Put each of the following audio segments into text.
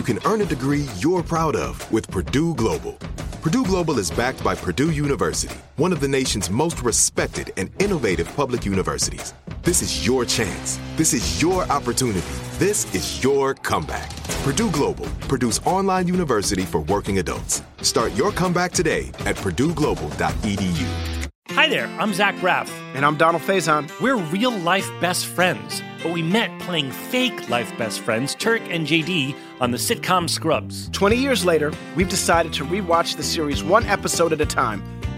You can earn a degree you're proud of with Purdue Global. Purdue Global is backed by Purdue University, one of the nation's most respected and innovative public universities. This is your chance. This is your opportunity. This is your comeback. Purdue Global, Purdue's online university for working adults. Start your comeback today at purdueglobal.edu. Hi there, I'm Zach Braff. And I'm Donald Faison. We're real life best friends, but we met playing fake life best friends, Turk and JD, on the sitcom Scrubs. 20 years later, we've decided to rewatch the series one episode at a time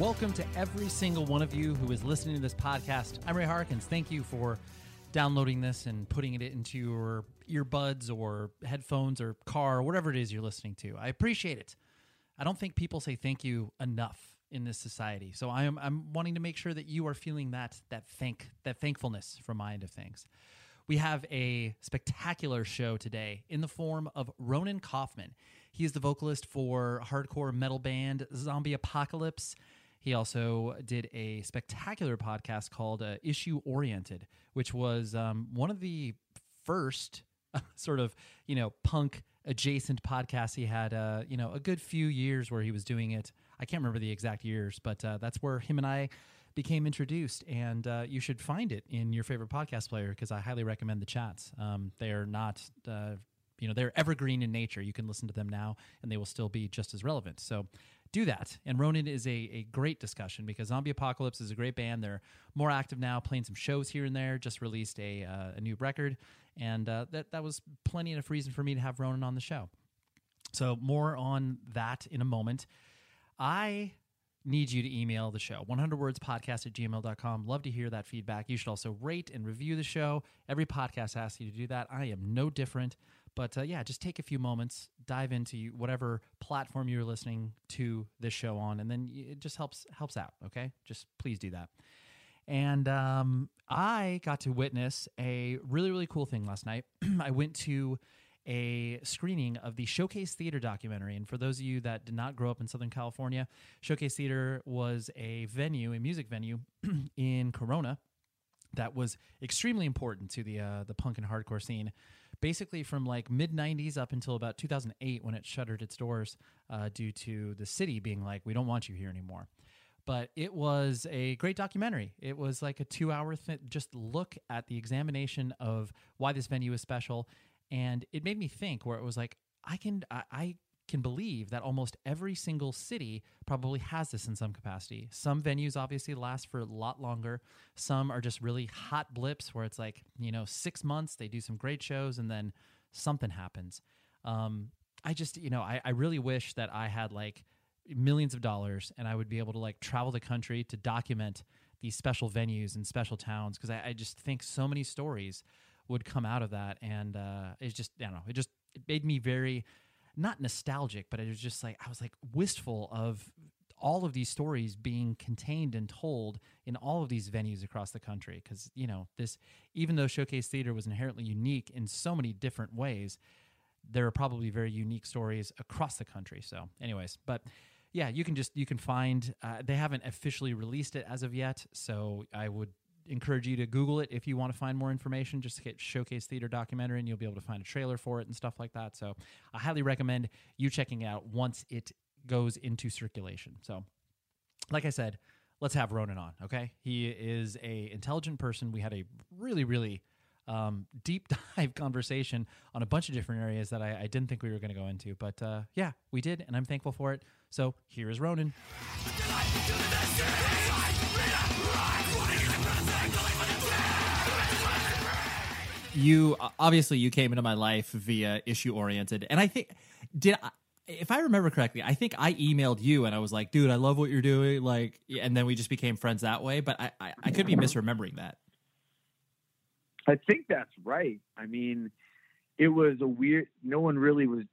Welcome to every single one of you who is listening to this podcast. I'm Ray Harkins. Thank you for downloading this and putting it into your earbuds or headphones or car or whatever it is you're listening to. I appreciate it. I don't think people say thank you enough in this society. So I am I'm wanting to make sure that you are feeling that that thank that thankfulness from my end of things. We have a spectacular show today in the form of Ronen Kauffman. He is the vocalist for hardcore metal band Zombie Apocalypse. He also did a spectacular podcast called uh, Issue Oriented, which was um, one of the first sort of you know punk adjacent podcasts he had. Uh, you know, a good few years where he was doing it. I can't remember the exact years, but uh, that's where him and I became introduced. And uh, you should find it in your favorite podcast player because I highly recommend the chats. Um, they are not. Uh, you know they're evergreen in nature. You can listen to them now, and they will still be just as relevant. So, do that. And Ronen is a, a great discussion because Zombie Apocalypse is a great band. They're more active now, playing some shows here and there. Just released a uh, a new record, and uh, that that was plenty enough reason for me to have Ronen on the show. So more on that in a moment. I need you to email the show 100wordspodcast at gmail.com love to hear that feedback you should also rate and review the show every podcast asks you to do that i am no different but uh, yeah, just take a few moments, dive into whatever platform you're listening to this show on, and then it just helps helps out. Okay, just please do that. And um, I got to witness a really really cool thing last night. I went to a screening of the Showcase Theater documentary. And for those of you that did not grow up in Southern California, Showcase Theater was a venue, a music venue in Corona that was extremely important to the uh, the punk and hardcore scene. Basically, from like mid '90s up until about 2008, when it shuttered its doors uh, due to the city being like, "We don't want you here anymore." But it was a great documentary. It was like a two-hour th- just look at the examination of why this venue is special, and it made me think. Where it was like, I can I, I can believe that almost every single city probably has this in some capacity. Some venues obviously last for a lot longer. Some are just really hot blips where it's like, you know, six months, they do some great shows and then something happens. Um, I just, you know, I, I really wish that I had like millions of dollars and I would be able to like travel the country to document these special venues and special towns because I, I, just think so many stories would come out of that. And uh, it's just, I don't know, it just it made me very not nostalgic, but it was just like I was like wistful of all of these stories being contained and told in all of these venues across the country. Because you know this even though showcase theater was inherently unique in so many different ways there are probably very unique stories across the country. So anyways but yeah you can just you can find uh, they haven't officially released it as of yet so i would encourage you to Google it if you want to find more information. Just hit Showcase Theater documentary, and you'll be able to find a trailer for it and stuff like that. So I highly recommend you checking it out once it goes into circulation. So, like I said, let's have Ronen on. Okay, he is a intelligent person. We had a really, really um, deep dive conversation on a bunch of different areas that I, I didn't think we were going to go into, but uh, yeah, we did, and I'm thankful for it. So here is Ronen. You obviously you came into my life via issue oriented, and I think did I, if I remember correctly, I think I emailed you and I was like, "Dude, I love what you're doing," like, and then we just became friends that way. But I, I, I could be misremembering that. I think that's right. I mean, it was a weird. No one really was.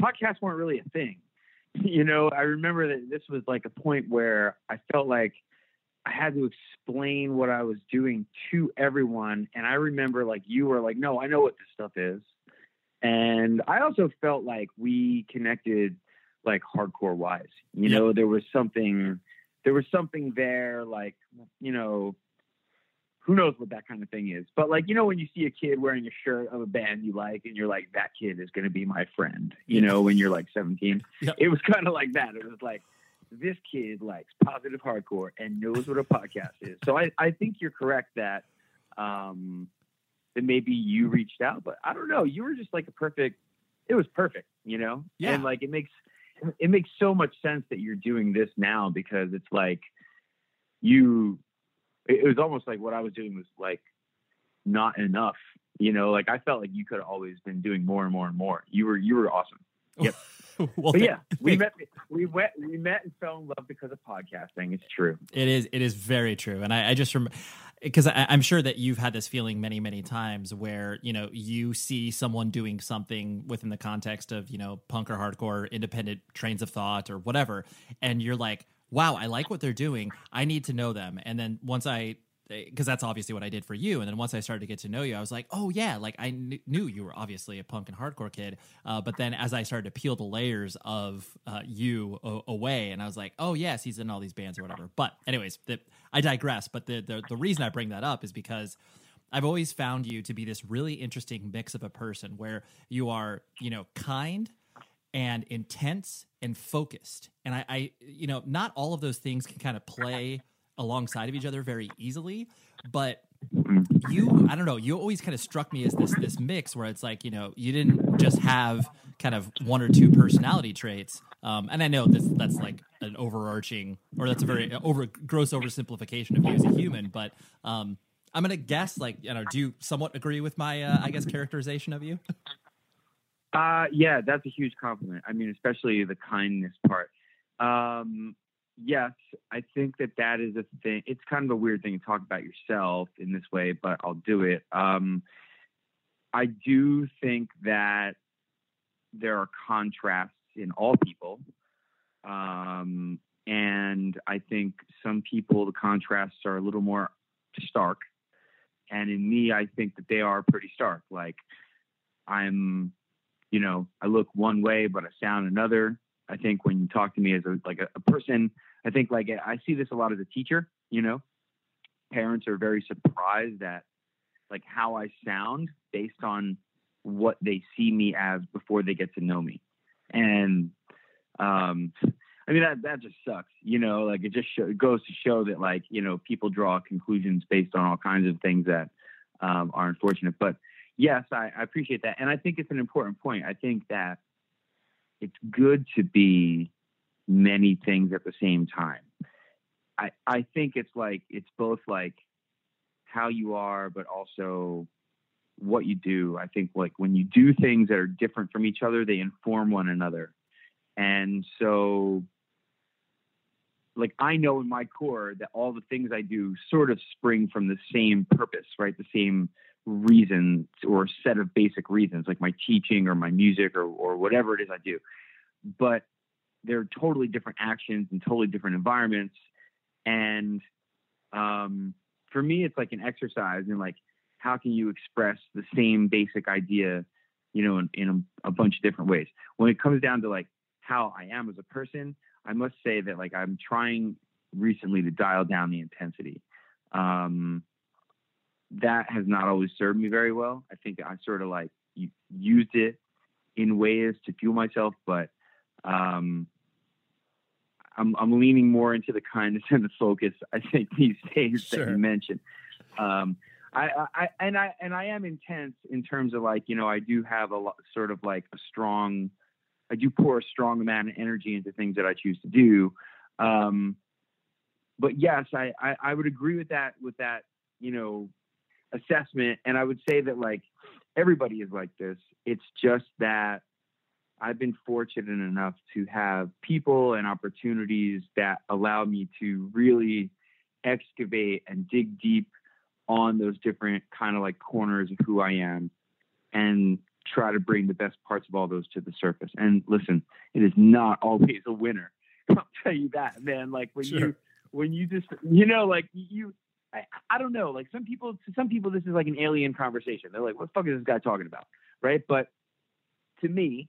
Podcasts weren't really a thing. You know, I remember that this was like a point where I felt like I had to explain what I was doing to everyone. And I remember like you were like, no, I know what this stuff is. And I also felt like we connected like hardcore wise. You know, there was something there was something there, like, you know, who knows what that kind of thing is. But like, you know, when you see a kid wearing a shirt of a band you like and you're like, that kid is gonna be my friend, you know, when you're like seventeen. Yep. It was kind of like that. It was like this kid likes positive hardcore and knows what a podcast is. So I, I think you're correct that um, that maybe you reached out, but I don't know. You were just like a perfect. It was perfect, you know. Yeah. And like it makes it makes so much sense that you're doing this now because it's like you. It was almost like what I was doing was like not enough. You know, like I felt like you could have always been doing more and more and more. You were you were awesome. Yep. well, but yeah, we met. We went. We met and fell in love because of podcasting. It's true. It is. It is very true. And I, I just remember because I'm sure that you've had this feeling many, many times where you know you see someone doing something within the context of you know punk or hardcore, independent trains of thought or whatever, and you're like, "Wow, I like what they're doing. I need to know them." And then once I because that's obviously what I did for you. And then once I started to get to know you, I was like, oh yeah, like I kn- knew you were obviously a punk and hardcore kid. Uh, but then as I started to peel the layers of uh, you o- away, and I was like, oh yes, he's in all these bands or whatever. But anyways, the, I digress. But the, the the reason I bring that up is because. I've always found you to be this really interesting mix of a person where you are, you know, kind and intense and focused. And I, I you know, not all of those things can kind of play alongside of each other very easily. But you, I don't know, you always kind of struck me as this this mix where it's like you know you didn't just have kind of one or two personality traits. Um, and I know this that's like an overarching or that's a very over gross oversimplification of you as a human, but um, I'm gonna guess like you know, do you somewhat agree with my uh, I guess characterization of you? Uh, yeah, that's a huge compliment. I mean, especially the kindness part. Um, yes, I think that that is a thing. It's kind of a weird thing to talk about yourself in this way, but I'll do it. Um, I do think that there are contrasts in all people. Um, and I think some people, the contrasts are a little more stark. And in me, I think that they are pretty stark. Like, I'm you know, I look one way, but I sound another. I think when you talk to me as a, like a, a person, I think like I see this a lot as a teacher, you know, parents are very surprised at like how I sound based on what they see me as before they get to know me. And, um, I mean, that, that just sucks, you know, like it just show, it goes to show that like, you know, people draw conclusions based on all kinds of things that, um, are unfortunate, but yes, I, I appreciate that. And I think it's an important point. I think that it's good to be many things at the same time. I, I think it's like, it's both like how you are, but also what you do. I think like when you do things that are different from each other, they inform one another. And so like I know in my core that all the things I do sort of spring from the same purpose, right? The same reasons or set of basic reasons, like my teaching or my music or or whatever it is I do. But they're totally different actions and totally different environments. And um, for me, it's like an exercise in like how can you express the same basic idea, you know, in, in a, a bunch of different ways. When it comes down to like how I am as a person, I must say that like I'm trying recently to dial down the intensity. Um, that has not always served me very well. I think I sort of like used it in ways to fuel myself, but um, I'm, I'm leaning more into the kindness and the focus. I think these days sure. that you mentioned. Um, I, I, and I and I am intense in terms of like you know I do have a lot, sort of like a strong I do pour a strong amount of energy into things that I choose to do. Um, but yes, I, I, I would agree with that with that you know assessment, and I would say that like everybody is like this. It's just that I've been fortunate enough to have people and opportunities that allow me to really excavate and dig deep on those different kind of like corners of who I am and try to bring the best parts of all those to the surface. And listen, it is not always a winner. I'll tell you that, man. Like when sure. you when you just you know, like you I, I don't know, like some people to some people this is like an alien conversation. They're like, what the fuck is this guy talking about? Right? But to me,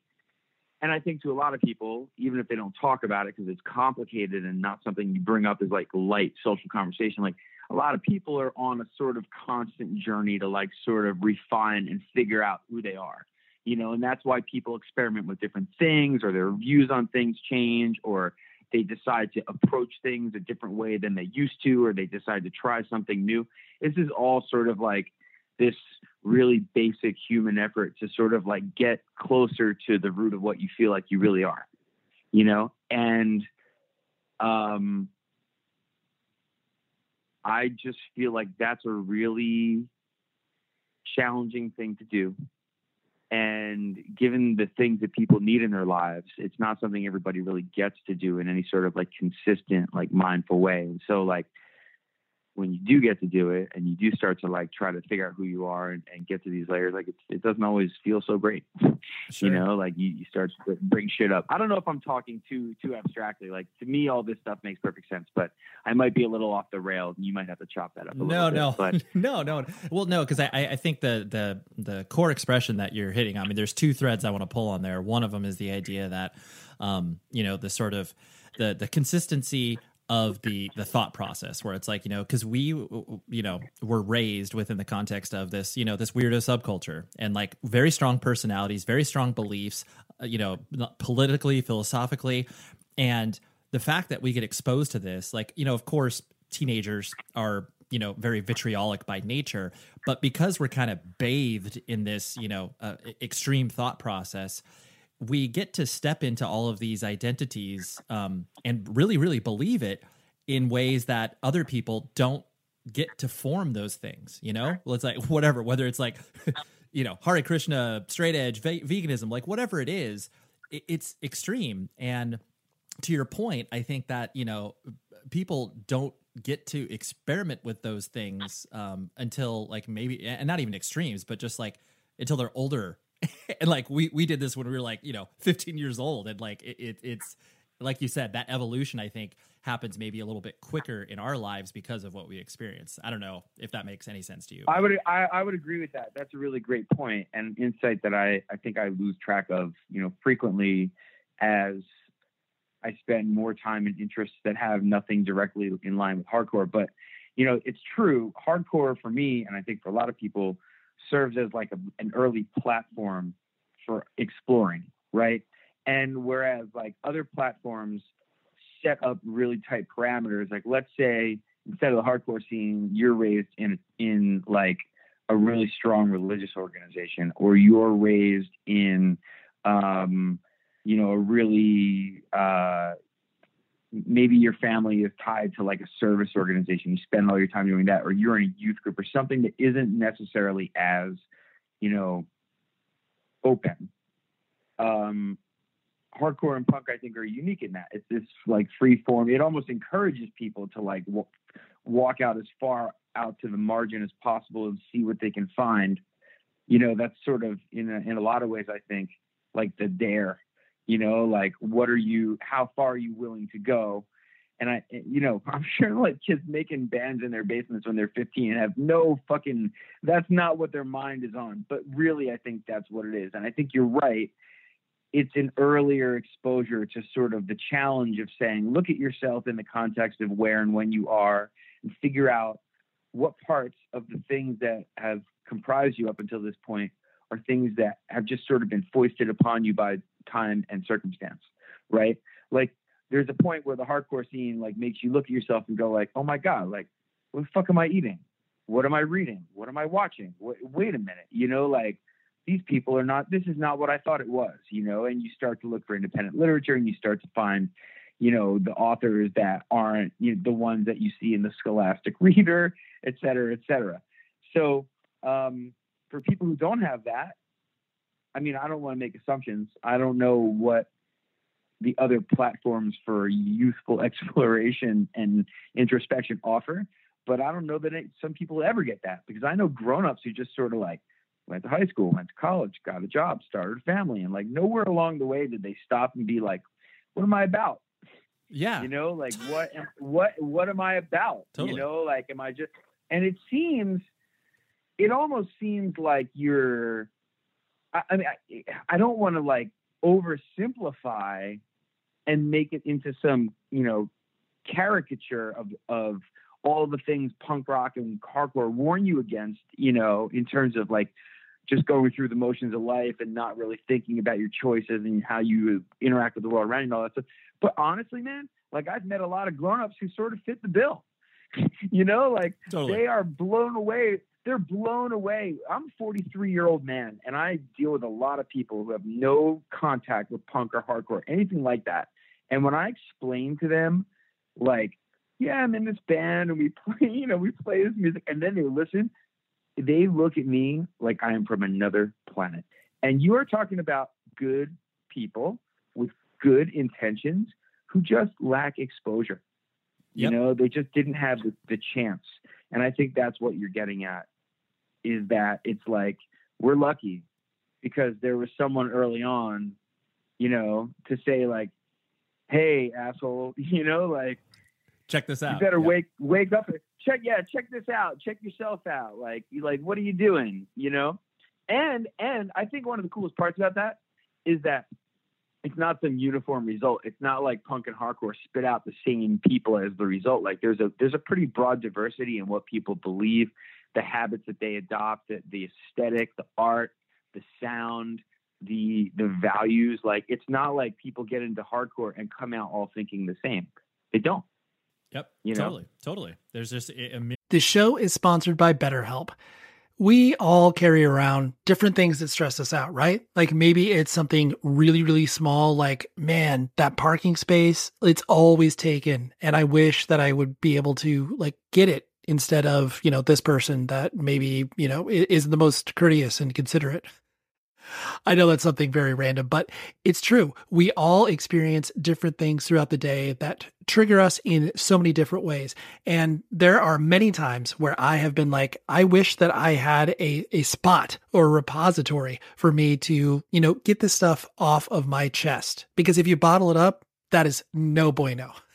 and I think to a lot of people, even if they don't talk about it because it's complicated and not something you bring up as like light social conversation, like a lot of people are on a sort of constant journey to like sort of refine and figure out who they are you know and that's why people experiment with different things or their views on things change or they decide to approach things a different way than they used to or they decide to try something new. This is all sort of like this really basic human effort to sort of like get closer to the root of what you feel like you really are you know and um I just feel like that's a really challenging thing to do. And given the things that people need in their lives, it's not something everybody really gets to do in any sort of like consistent, like mindful way. And so, like, when you do get to do it and you do start to like try to figure out who you are and, and get to these layers, like it doesn't always feel so great. Sure. You know, like you, you start to bring shit up. I don't know if I'm talking too too abstractly. Like to me, all this stuff makes perfect sense, but I might be a little off the rails, and you might have to chop that up. no, bit, no, but no, no. Well, no, because I I think the the the core expression that you're hitting. I mean, there's two threads I want to pull on there. One of them is the idea that, um, you know, the sort of the the consistency of the the thought process where it's like you know because we you know were raised within the context of this you know this weirdo subculture and like very strong personalities very strong beliefs uh, you know politically philosophically. And the fact that we get exposed to this like you know of course teenagers are you know very vitriolic by nature but because we're kind of bathed in this you know uh, extreme thought process we get to step into all of these identities um, and really, really believe it in ways that other people don't get to form those things. You know, it's like whatever, whether it's like, you know, Hare Krishna, straight edge, ve- veganism, like whatever it is, it, it's extreme. And to your point, I think that you know people don't get to experiment with those things um, until like maybe, and not even extremes, but just like until they're older and like we we did this when we were like you know 15 years old and like it, it, it's like you said that evolution i think happens maybe a little bit quicker in our lives because of what we experience. I don't know if that makes any sense to you. I would I, I would agree with that. That's a really great point and insight that I, I think I lose track of, you know, frequently as I spend more time in interests that have nothing directly in line with hardcore. But, you know, it's true. Hardcore for me, and I think for a lot of people, serves as like a, an early platform for exploring, right? And whereas like other platforms set up really tight parameters, like let's say instead of the hardcore scene, you're raised in in like a really strong religious organization, or you're raised in um, you know, a really uh, maybe your family is tied to like a service organization. You spend all your time doing that, or you're in a youth group or something that isn't necessarily as, you know, open. Um, hardcore and punk, I think, are unique in that it's this like free form. It almost encourages people to like w- walk out as far out to the margin as possible and see what they can find. You know, that's sort of in a, in a lot of ways, I think, like the dare you know like what are you how far are you willing to go? And i you know i'm sure like kids making bands in their basements when they're 15 and have no fucking that's not what their mind is on. But really i think that's what it is. And i think you're right. It's an earlier exposure to sort of the challenge of saying look at yourself in the context of where and when you are and figure out what parts of the things that have comprised you up until this point are things that have just sort of been foisted upon you by time and circumstance, right? Like there's a point where the hardcore scene like makes you look at yourself and go like, oh my god, like what the fuck am I eating? What am I reading? What am I watching? Wait, wait a minute, you know, like these people are not. This is not what I thought it was, you know. And you start to look for independent literature, and you start to find, you know, the authors that aren't you know, the ones that you see in the Scholastic Reader, et cetera, et cetera. So um, for people who don't have that, I mean, I don't want to make assumptions. I don't know what the other platforms for youthful exploration and introspection offer, but I don't know that it, some people ever get that because I know grown-ups who just sort of like went to high school, went to college, got a job, started a family, and like nowhere along the way did they stop and be like, "What am I about?" Yeah, you know, like what am, what what am I about? Totally. You know, like am I just? And it seems, it almost seems like you're I, I mean, I, I don't want to like oversimplify and make it into some, you know, caricature of of all the things punk rock and hardcore warn you against, you know, in terms of like just going through the motions of life and not really thinking about your choices and how you interact with the world around you and all that stuff. But honestly, man, like I've met a lot of grown-ups who sort of fit the bill. you know, like totally. they are blown away they're blown away. I'm a 43 year old man, and I deal with a lot of people who have no contact with punk or hardcore, anything like that. And when I explain to them, like, yeah, I'm in this band and we play, you know, we play this music, and then they listen, they look at me like I am from another planet. And you are talking about good people with good intentions who just lack exposure. Yep. You know, they just didn't have the, the chance. And I think that's what you're getting at is that it's like we're lucky because there was someone early on, you know, to say like, "Hey, asshole," you know, like, check this out. You better wake wake up. And check yeah, check this out. Check yourself out. Like, you like, what are you doing? You know, and and I think one of the coolest parts about that is that it's not some uniform result. It's not like punk and hardcore spit out the same people as the result. Like there's a there's a pretty broad diversity in what people believe the habits that they adopt, the, the aesthetic, the art, the sound, the the values. Like it's not like people get into hardcore and come out all thinking the same. They don't. Yep. You totally. Know? Totally. There's just a, a... the show is sponsored by BetterHelp. We all carry around different things that stress us out, right? Like maybe it's something really, really small, like, man, that parking space, it's always taken. And I wish that I would be able to like get it instead of, you know, this person that maybe, you know, is the most courteous and considerate. I know that's something very random, but it's true. We all experience different things throughout the day that trigger us in so many different ways. And there are many times where I have been like, I wish that I had a, a spot or a repository for me to, you know, get this stuff off of my chest. Because if you bottle it up, that is no bueno.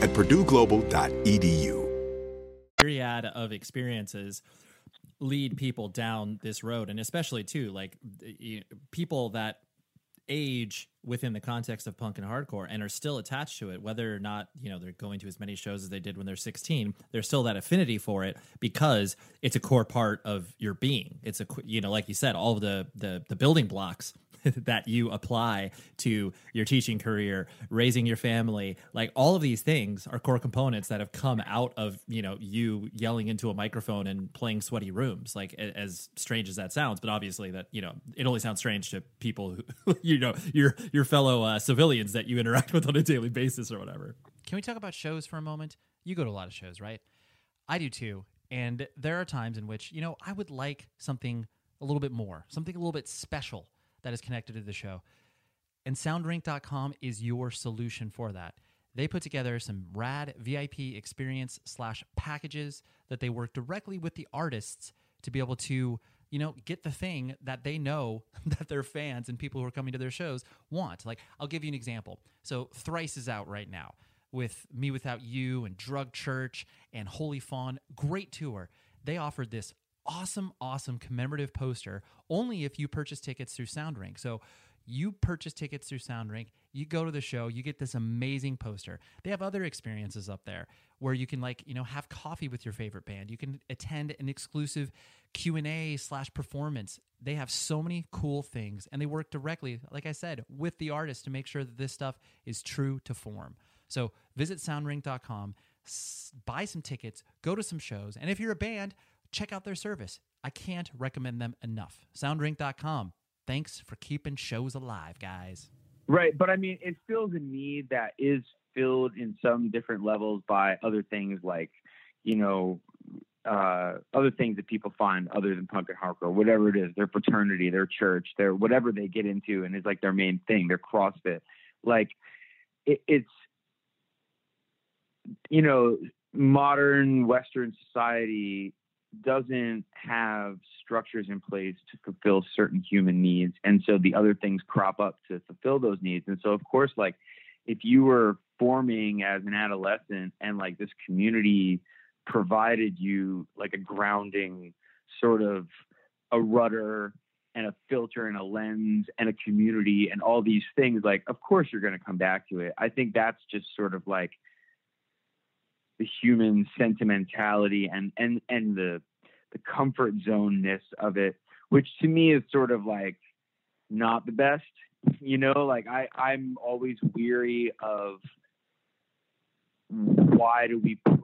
at purdueglobal.edu. myriad of experiences lead people down this road and especially too like you people that age within the context of punk and hardcore and are still attached to it whether or not you know they're going to as many shows as they did when they're 16 there's still that affinity for it because it's a core part of your being it's a you know like you said all the the, the building blocks that you apply to your teaching career, raising your family, like all of these things are core components that have come out of, you know, you yelling into a microphone and playing sweaty rooms, like as strange as that sounds, but obviously that, you know, it only sounds strange to people who, you know, your your fellow uh, civilians that you interact with on a daily basis or whatever. Can we talk about shows for a moment? You go to a lot of shows, right? I do too. And there are times in which, you know, I would like something a little bit more, something a little bit special that is connected to the show. And soundrink.com is your solution for that. They put together some rad VIP experience slash packages that they work directly with the artists to be able to, you know, get the thing that they know that their fans and people who are coming to their shows want. Like, I'll give you an example. So, Thrice is out right now with Me Without You and Drug Church and Holy Fawn. Great tour. They offered this awesome, awesome commemorative poster only if you purchase tickets through Soundrink. So you purchase tickets through Soundrink, you go to the show, you get this amazing poster. They have other experiences up there where you can like, you know, have coffee with your favorite band. You can attend an exclusive Q&A slash performance. They have so many cool things and they work directly, like I said, with the artist to make sure that this stuff is true to form. So visit soundrink.com, buy some tickets, go to some shows. And if you're a band, check out their service. I can't recommend them enough. Soundrink.com. Thanks for keeping shows alive, guys. Right, but I mean, it fills a need that is filled in some different levels by other things like, you know, uh, other things that people find other than punk and hardcore, whatever it is, their fraternity, their church, their whatever they get into, and it's like their main thing, their CrossFit. Like, it, it's you know, modern Western society doesn't have structures in place to fulfill certain human needs. And so the other things crop up to fulfill those needs. And so, of course, like if you were forming as an adolescent and like this community provided you like a grounding sort of a rudder and a filter and a lens and a community and all these things like of course you're going to come back to it i think that's just sort of like the human sentimentality and and and the the comfort zoneness of it which to me is sort of like not the best you know like i i'm always weary of why do we put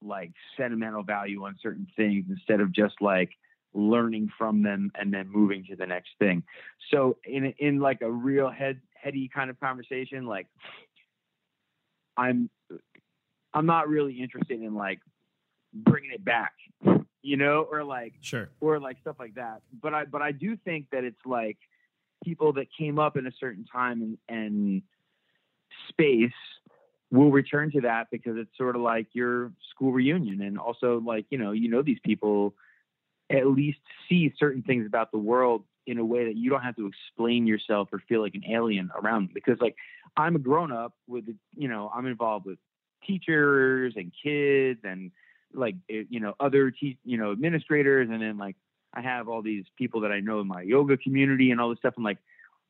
like sentimental value on certain things instead of just like learning from them and then moving to the next thing. So in in like a real head heady kind of conversation, like I'm I'm not really interested in like bringing it back, you know, or like sure, or like stuff like that. But I but I do think that it's like people that came up in a certain time and, and space will return to that because it's sort of like your school reunion and also like you know you know these people at least see certain things about the world in a way that you don't have to explain yourself or feel like an alien around them. because like i'm a grown up with you know i'm involved with teachers and kids and like eh, you know other te- you know administrators and then like i have all these people that i know in my yoga community and all this stuff i'm like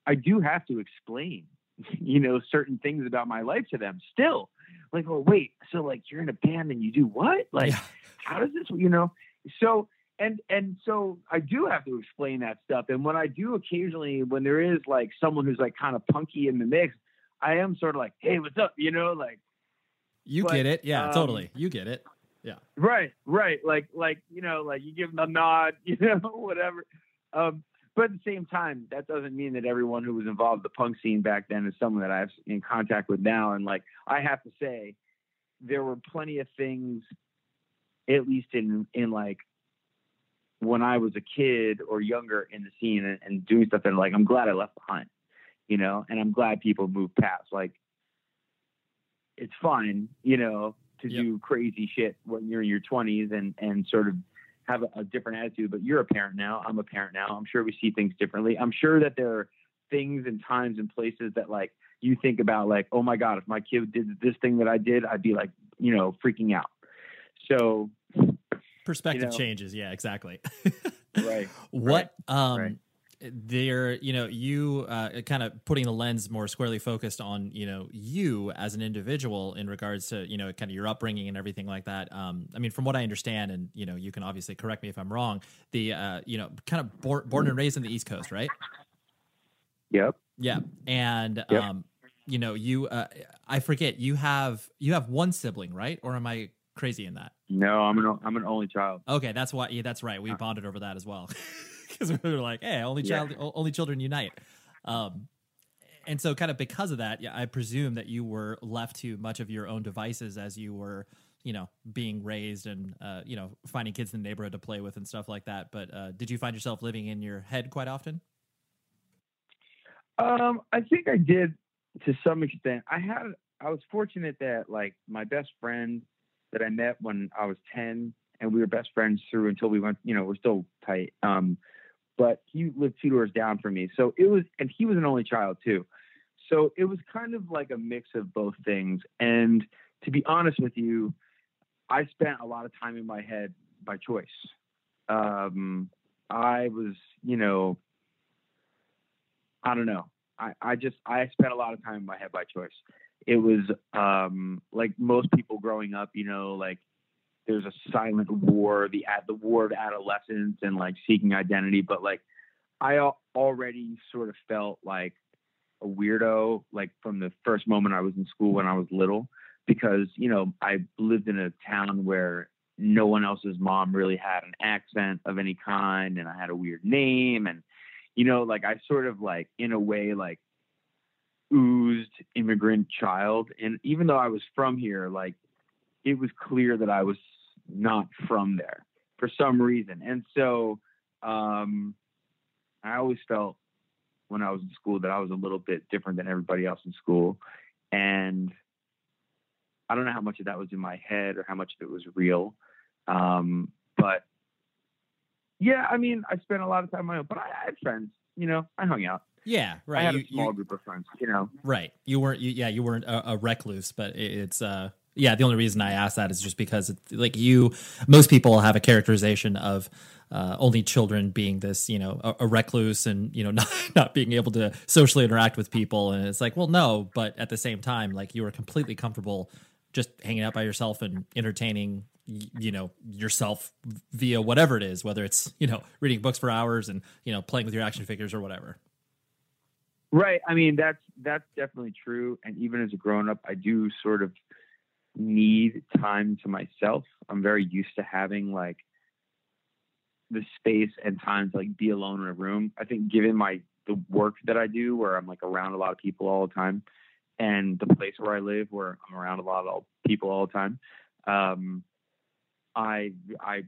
i do have to explain you know, certain things about my life to them still. Like, oh, wait, so like you're in a band and you do what? Like, yeah. how does this, you know? So, and, and so I do have to explain that stuff. And when I do occasionally, when there is like someone who's like kind of punky in the mix, I am sort of like, hey, what's up? You know, like, you but, get it. Yeah, um, totally. You get it. Yeah. Right, right. Like, like, you know, like you give them a nod, you know, whatever. Um, but at the same time, that doesn't mean that everyone who was involved in the punk scene back then is someone that I'm in contact with now. And like, I have to say, there were plenty of things, at least in in like when I was a kid or younger in the scene and, and doing stuff that like I'm glad I left behind, you know, and I'm glad people moved past. Like, it's fine, you know, to yep. do crazy shit when you're in your 20s and and sort of have a, a different attitude, but you're a parent now. I'm a parent now. I'm sure we see things differently. I'm sure that there are things and times and places that like you think about like, oh my God, if my kid did this thing that I did, I'd be like, you know, freaking out. So perspective you know, changes. Yeah, exactly. right. What, right. um, right there you know you uh, kind of putting the lens more squarely focused on you know you as an individual in regards to you know kind of your upbringing and everything like that. Um, i mean from what i understand and you know you can obviously correct me if i'm wrong the uh, you know kind of born, born and raised in the east coast right? Yep. Yeah and yep. um you know you uh, i forget you have you have one sibling right? Or am i crazy in that? No i'm an i'm an only child. Okay that's why yeah that's right. We uh. bonded over that as well because we were like, hey, only child, yeah. only children unite. Um, and so, kind of because of that, yeah, I presume that you were left to much of your own devices as you were, you know, being raised and uh, you know finding kids in the neighborhood to play with and stuff like that. But uh, did you find yourself living in your head quite often? Um, I think I did to some extent. I had, I was fortunate that like my best friend that I met when I was ten, and we were best friends through until we went, you know, we're still tight. Um, but he lived two doors down from me. So it was, and he was an only child too. So it was kind of like a mix of both things. And to be honest with you, I spent a lot of time in my head by choice. Um, I was, you know, I don't know. I, I just, I spent a lot of time in my head by choice. It was um, like most people growing up, you know, like there's a silent war, the the war of adolescence and like seeking identity. But like, I already sort of felt like a weirdo, like from the first moment I was in school when I was little, because you know I lived in a town where no one else's mom really had an accent of any kind, and I had a weird name, and you know, like I sort of like in a way like oozed immigrant child, and even though I was from here, like it was clear that I was not from there for some reason. And so um, I always felt when I was in school that I was a little bit different than everybody else in school. And I don't know how much of that was in my head or how much of it was real. Um, but yeah, I mean, I spent a lot of time on my own, but I, I had friends. You know, I hung out. Yeah, right. I had You- a small you- group of friends. You know, Right. You weren't. You, yeah, you weren't a, a recluse, but it, it's. uh Yeah, the only reason I ask that is just because, like you, most people have a characterization of uh, only children being this, you know, a, a recluse and you know not not being able to socially interact with people, and it's like, well, no, but at the same time, like you were completely comfortable just hanging out by yourself and entertaining you know yourself via whatever it is whether it's you know reading books for hours and you know playing with your action figures or whatever Right. I mean, that's that's definitely true. And even as a grown up, I do sort of need time to myself. I'm very used to having like the space and time to like be alone in a room. I think given my the work that I do where I'm like around a lot of people all the time and the place where I live where I'm around a lot of people all the time, um, I I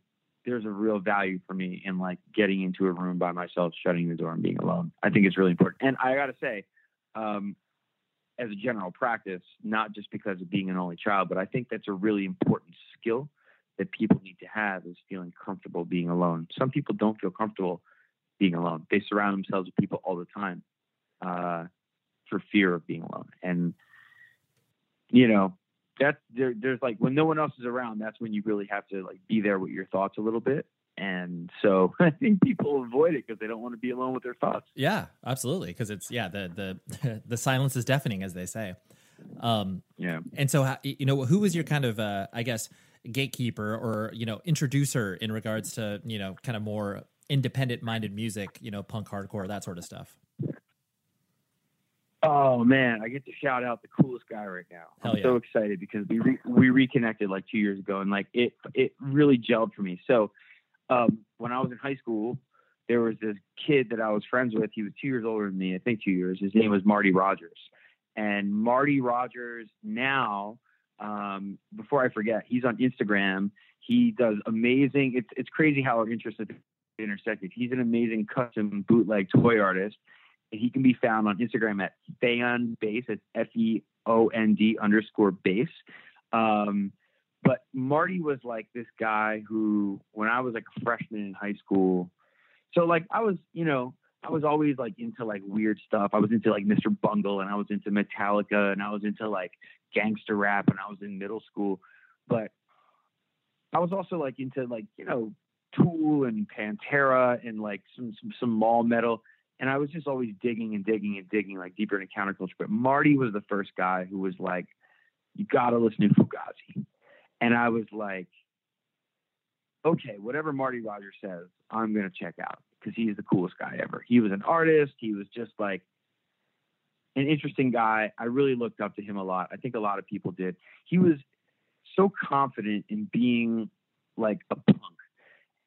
there's a real value for me in like getting into a room by myself, shutting the door and being alone. I think it's really important. And I got to say, um, as a general practice, not just because of being an only child, but I think that's a really important skill that people need to have is feeling comfortable being alone. Some people don't feel comfortable being alone. They surround themselves with people all the time uh, for fear of being alone. And, you know, that's there, there's like when no one else is around, that's when you really have to like be there with your thoughts a little bit. And so I think people avoid it because they don't want to be alone with their thoughts. Yeah, absolutely. Because it's yeah, the the the silence is deafening, as they say. Um, Yeah. and so you know, who was your kind of uh, I guess gatekeeper or you know introducer in regards to you know kind of more independent minded music, you know, punk, hardcore, that sort of stuff. Oh man, I get to shout out the coolest guy right now. Hell I'm yeah. so excited because we re- we reconnected like two years ago, and like it it really gelled for me. So um, when I was in high school, there was this kid that I was friends with. He was two years older than me, I think two years. His name was Marty Rogers, and Marty Rogers now. Um, before I forget, he's on Instagram. He does amazing. It's it's crazy how our interests intersected. He's an amazing custom bootleg toy artist he can be found on Instagram at base. It's F E O N D underscore base. Um, but Marty was like this guy who, when I was like a freshman in high school, so like I was, you know, I was always like into like weird stuff. I was into like Mr. Bungle and I was into Metallica and I was into like gangster rap and I was in middle school. But I was also like into like, you know, Tool and Pantera and like some some, some mall metal and I was just always digging and digging and digging like deeper into counterculture. But Marty was the first guy who was like, "You got to listen to Fugazi," and I was like, "Okay, whatever Marty Rogers says, I'm gonna check out because he's the coolest guy ever. He was an artist. He was just like." An interesting guy. I really looked up to him a lot. I think a lot of people did. He was so confident in being like a punk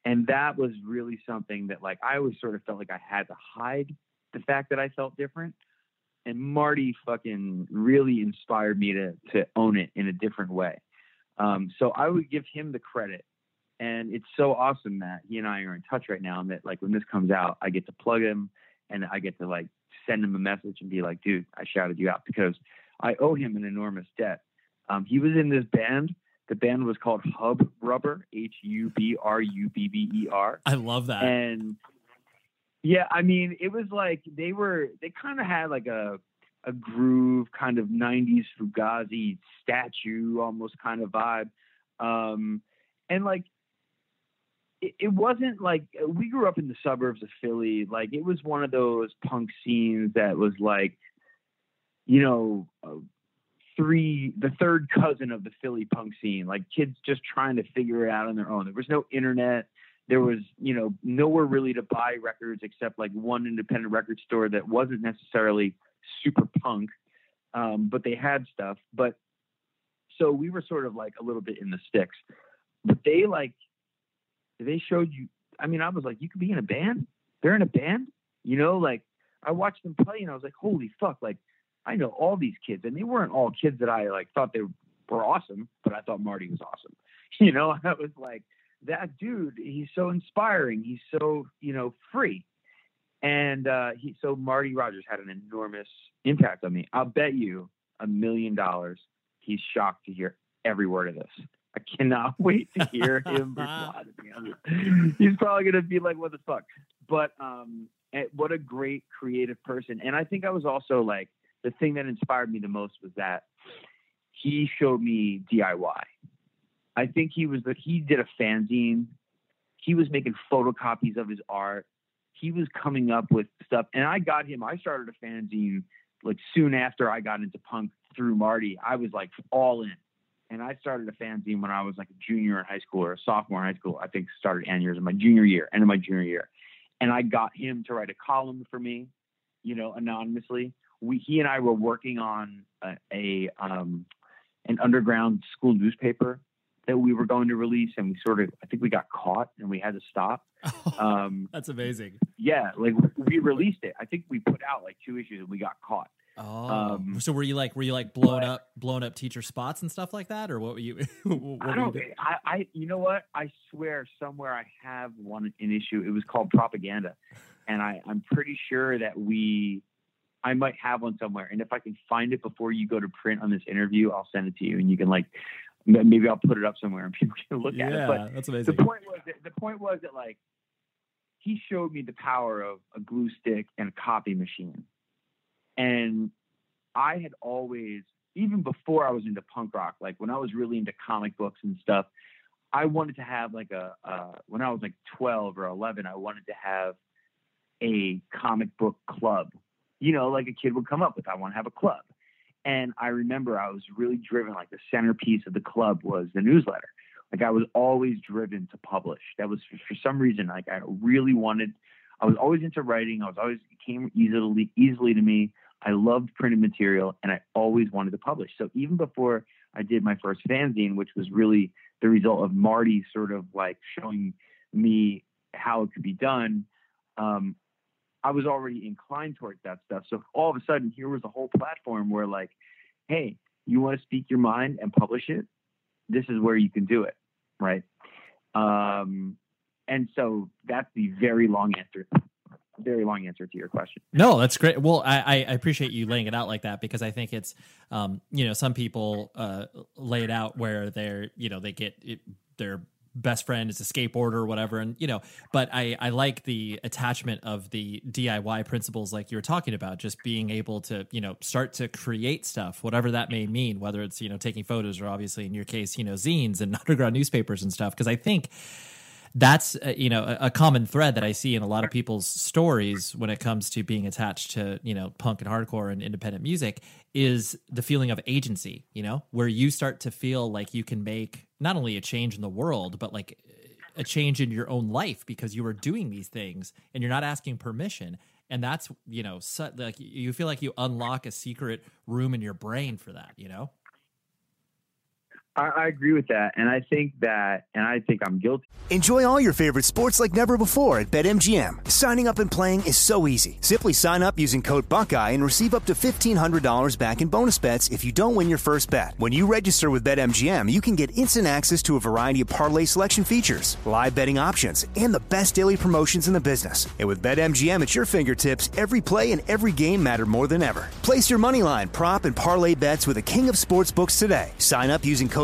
and that was really something that like I always sort of felt like I had to hide the fact that I felt different. And Marty fucking really inspired me to to own it in a different way. Um, so I would give him the credit. And it's so awesome that he and I are in touch right now and that like when this comes out, I get to plug him and I get to like send him a message and be like, dude, I shouted you out because I owe him an enormous debt. Um, he was in this band the band was called Hub Rubber, H U B R U B B E R. I love that. And yeah, I mean, it was like they were they kind of had like a a groove kind of 90s Fugazi statue almost kind of vibe. Um and like it, it wasn't like we grew up in the suburbs of Philly. Like it was one of those punk scenes that was like, you know, uh, three the third cousin of the Philly punk scene, like kids just trying to figure it out on their own. There was no internet. There was, you know, nowhere really to buy records except like one independent record store that wasn't necessarily super punk, um, but they had stuff. But so we were sort of like a little bit in the sticks. But they like they showed you. I mean, I was like, you could be in a band. They're in a band, you know. Like I watched them play, and I was like, holy fuck! Like I know all these kids, and they weren't all kids that I like thought they were awesome, but I thought Marty was awesome. You know, I was like, that dude, he's so inspiring. He's so, you know, free. And uh, he, so Marty Rogers had an enormous impact on me. I'll bet you a million dollars he's shocked to hear every word of this. I cannot wait to hear him respond. He's probably gonna be like, "What the fuck?" But um, what a great creative person. And I think I was also like the thing that inspired me the most was that he showed me DIY. I think he was that he did a fanzine. He was making photocopies of his art. He was coming up with stuff, and I got him. I started a fanzine like soon after I got into punk through Marty. I was like all in, and I started a fanzine when I was like a junior in high school or a sophomore in high school. I think started and years in my junior year, end of my junior year, and I got him to write a column for me, you know, anonymously. We he and I were working on a, a um, an underground school newspaper that we were going to release, and we sort of I think we got caught and we had to stop. Um, That's amazing. Yeah, like we released it. I think we put out like two issues and we got caught. Oh, um, so were you like were you like blown but, up blown up teacher spots and stuff like that, or what were you? what I don't. You I, I you know what? I swear somewhere I have one an issue. It was called propaganda, and I I'm pretty sure that we. I might have one somewhere, and if I can find it before you go to print on this interview, I'll send it to you, and you can like maybe I'll put it up somewhere and people can look yeah, at it. But that's amazing. The point was that, the point was that like he showed me the power of a glue stick and a copy machine. And I had always, even before I was into punk rock, like when I was really into comic books and stuff, I wanted to have like a, uh, when I was like 12 or 11, I wanted to have a comic book club. You know, like a kid would come up with, I want to have a club. And I remember I was really driven, like the centerpiece of the club was the newsletter. Like I was always driven to publish. That was for, for some reason, like I really wanted, I was always into writing. I was always, it came easily, easily to me. I loved printed material and I always wanted to publish. So even before I did my first fanzine, which was really the result of Marty sort of like showing me how it could be done, um, I was already inclined towards that stuff. So all of a sudden, here was a whole platform where, like, hey, you want to speak your mind and publish it? This is where you can do it, right? Um, and so that's the very long answer. Very long answer to your question. No, that's great. Well, I, I appreciate you laying it out like that because I think it's, um, you know, some people uh, lay it out where they're, you know, they get it, they're best friend is a skateboarder or whatever and you know but i i like the attachment of the diy principles like you were talking about just being able to you know start to create stuff whatever that may mean whether it's you know taking photos or obviously in your case you know zines and underground newspapers and stuff because i think that's uh, you know a, a, common thread that I see in a lot of people's stories when it comes to being attached to you know punk and hardcore and independent music is the feeling of agency. You know, where you start to feel like you can make not only a change in the world, but like a change in your own life because you are doing these things and you're not asking permission. And that's you know, so, like you feel like you unlock a secret room in your brain for that. You know. I, I agree with that, and I think that, and I think I'm guilty. Enjoy all your favorite sports like never before at BetMGM. Signing up and playing is so easy. Simply sign up using code Buckeye and receive up to fifteen hundred dollars back in bonus bets if you don't win your first bet. When you register with BetMGM, you can get instant access to a variety of parlay selection features, live betting options, and the best daily promotions in the business. And with BetMGM at your fingertips, every play and every game matter more than ever. Place your money line, prop, and parlay bets with the king of sportsbooks today. Sign up using code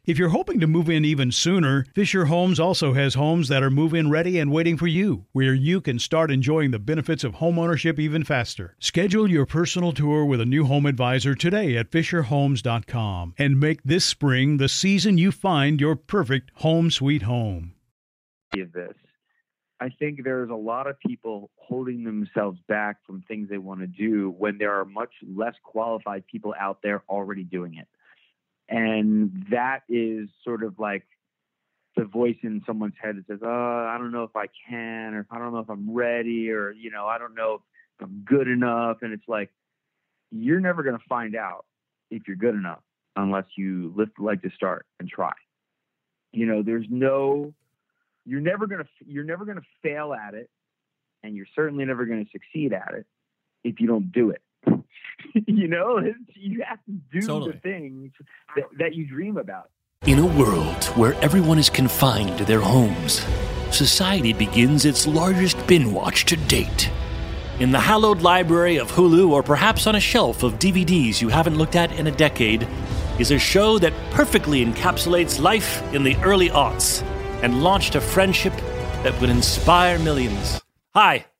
If you're hoping to move in even sooner, Fisher Homes also has homes that are move in ready and waiting for you, where you can start enjoying the benefits of homeownership even faster. Schedule your personal tour with a new home advisor today at FisherHomes.com and make this spring the season you find your perfect home sweet home. This, I think there's a lot of people holding themselves back from things they want to do when there are much less qualified people out there already doing it. And that is sort of like the voice in someone's head that says, "Oh, I don't know if I can, or I don't know if I'm ready, or you know, I don't know if I'm good enough." And it's like you're never going to find out if you're good enough unless you lift the leg to start and try. You know, there's no, you're never going to, you're never going to fail at it, and you're certainly never going to succeed at it if you don't do it. you know, you have to do Totally. the things that, that you dream about. In a world where everyone is confined to their homes, society begins its largest bin watch to date. In the hallowed library of Hulu, or perhaps on a shelf of DVDs you haven't looked at in a decade, is a show that perfectly encapsulates life in the early aughts and launched a friendship that would inspire millions. Hi,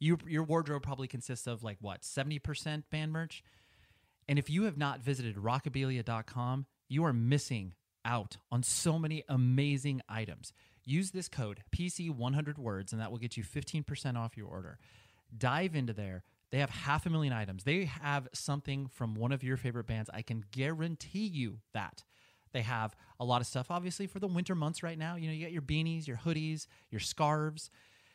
You, your wardrobe probably consists of like what, 70% band merch? And if you have not visited rockabilia.com, you are missing out on so many amazing items. Use this code PC100words and that will get you 15% off your order. Dive into there. They have half a million items. They have something from one of your favorite bands. I can guarantee you that. They have a lot of stuff, obviously, for the winter months right now. You know, you got your beanies, your hoodies, your scarves.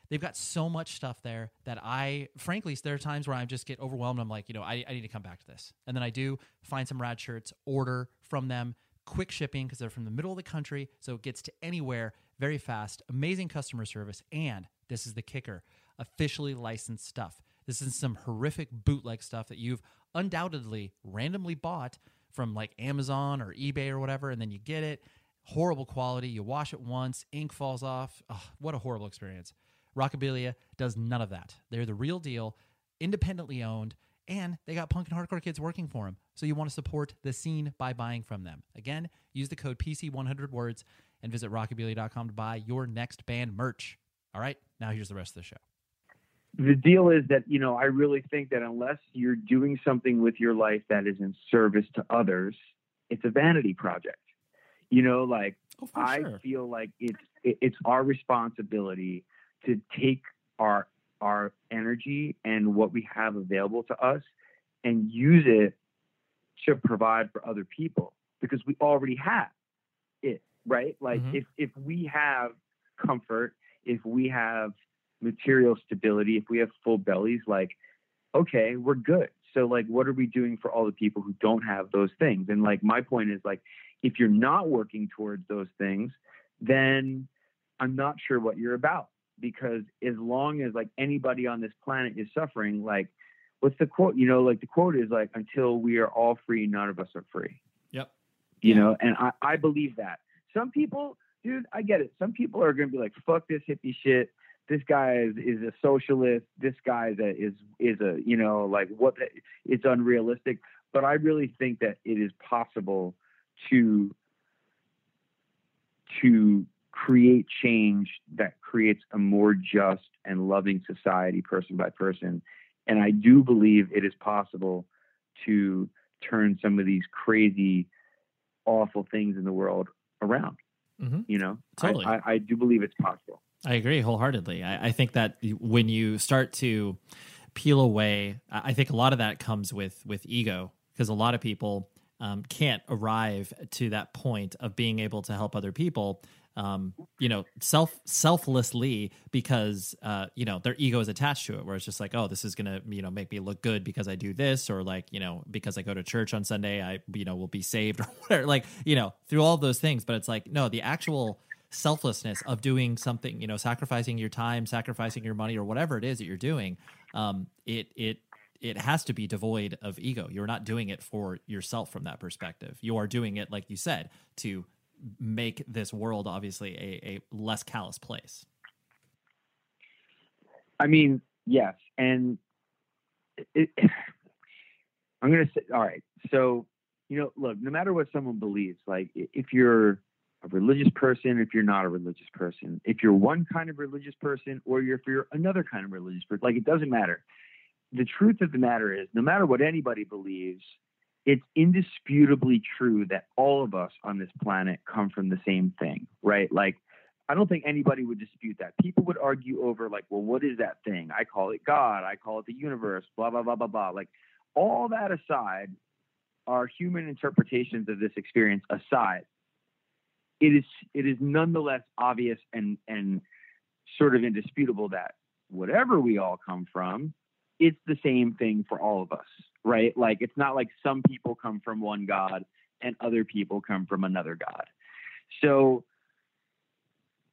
They've got so much stuff there that I, frankly, there are times where I just get overwhelmed. I'm like, you know, I, I need to come back to this. And then I do find some rad shirts, order from them, quick shipping because they're from the middle of the country. So it gets to anywhere very fast, amazing customer service. And this is the kicker officially licensed stuff. This is some horrific bootleg stuff that you've undoubtedly randomly bought from like Amazon or eBay or whatever, and then you get it. Horrible quality. You wash it once, ink falls off. Ugh, what a horrible experience. Rockabilia does none of that. They're the real deal, independently owned, and they got punk and hardcore kids working for them. So you want to support the scene by buying from them. Again, use the code PC100words and visit rockabilia.com to buy your next band merch. All right, now here's the rest of the show. the deal is that you know i really think that unless you're doing something with your life that is in service to others it's a vanity project you know like Oh, i sure. feel like it's it's our responsibility to take our our energy and what we have available to us and use it to provide for other people because we already have it right like Mhm. if if we have comfort if we have material stability, if we have full bellies, like, okay, we're good. So, like, what are we doing for all the people who don't have those things? And, like, my point is, like, if you're not working towards those things, then I'm not sure what you're about. Because as long as, like, anybody on this planet is suffering, like, what's the quote? You know, like, the quote is, like, until we are all free, none of us are free Yep. you know and I, I believe that some people, dude, I get it. Some people are going to be like, fuck this hippie shit. This guy is, is a socialist. This guy is a, is, is a, you know, like what, the, it's unrealistic. But I really think that it is possible to, to create change that creates a more just and loving society person by person. And I do believe it is possible to turn some of these crazy, awful things in the world around. Mm-hmm. You know, Totally. I, I, I do believe it's possible. I agree wholeheartedly. I, I think that when you start to peel away, I I think a lot of that comes with with ego because a lot of people um, can't arrive to that point of being able to help other people. Um, you know, self selflessly because uh, you know their ego is attached to it, where it's just like, oh, this is gonna you know make me look good because I do this, or like you know because I go to church on Sunday, I you know will be saved or whatever. Like you know through all those things, but it's like no, the actual selflessness of doing something, you know, sacrificing your time, sacrificing your money, or whatever it is that you're doing, um, it it it has to be devoid of ego. You're not doing it for yourself from that perspective. You are doing it, like you said, to make this world obviously a, a less callous place. I mean, yes, and it, I'm gonna say, all right. So, you know, look, no matter what someone believes, like if you're a religious person, if you're not a religious person, if you're one kind of religious person, or you're, if you're another kind of religious person, like it doesn't matter. The truth of the matter is, no matter what anybody believes, it's indisputably true that all of us on this planet come from the same thing, right? Like, I don't think anybody would dispute that. People would argue over, like, well, what is that thing? I call it God. I call it the universe, blah, blah, blah, blah, blah. Like, all that aside, our human interpretations of this experience aside, it is it is nonetheless obvious and and sort of indisputable that whatever we all come from, it's the same thing for all of us, right? Like it's not like some people come from one God and other people come from another God. So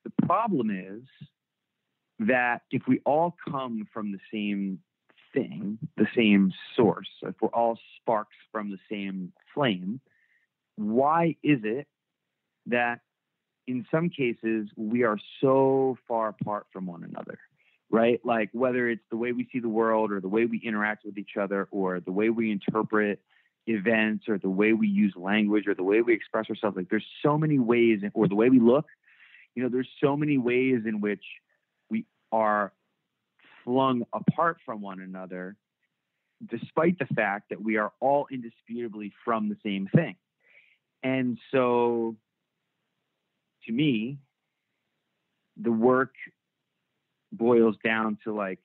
the problem is that if we all come from the same thing, the same source, if we're all sparks from the same flame, why is it that in some cases we are so far apart from one another? Right? Like whether it's the way we see the world or the way we interact with each other or the way we interpret events or the way we use language or the way we express ourselves, like there's so many ways, or the way we look, you know, there's so many ways in which we are flung apart from one another, despite the fact that we are all indisputably from the same thing. And so, to me, the work boils down to like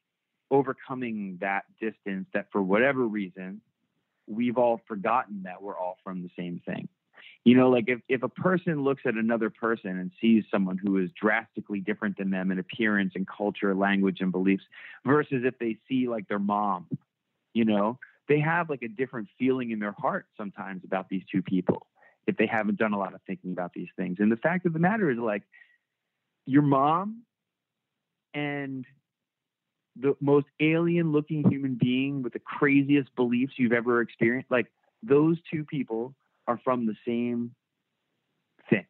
overcoming that distance that for whatever reason, we've all forgotten that we're all from the same thing. You know, like if, if a person looks at another person and sees someone who is drastically different than them in appearance and culture, language, and beliefs, versus if they see like their mom, you know, they have like a different feeling in their heart sometimes about these two people if they haven't done a lot of thinking about these things. And the fact of the matter is, like, your mom and the most alien looking human being with the craziest beliefs you've ever experienced, like, those two people are from the same thing.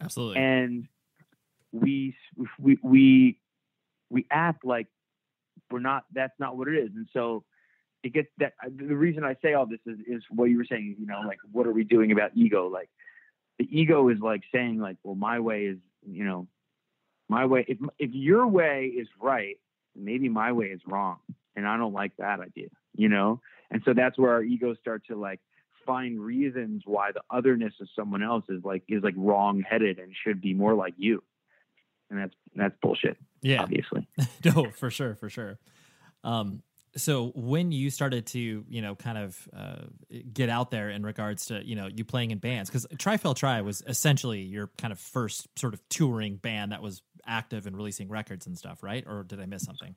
Absolutely. And we, we, we, we act like we're not, that's not what it is. And so, it gets that the reason I say all this is, is what you were saying, you know, like what are we doing about ego? Like the ego is like saying like, well, my way is, you know, my way. If if your way is right, maybe my way is wrong, and I don't like that idea, you know. And so that's where our egos start to like find reasons why the otherness of someone else is like is like wrong headed and should be more like you, and that's that's bullshit. Yeah. obviously. no, for sure, for sure. Um, so when you started to you know kind of uh, get out there in regards to you know you playing in bands because Trifel Try was essentially your kind of first sort of touring band that was active and releasing records and stuff, right? Or did I miss something?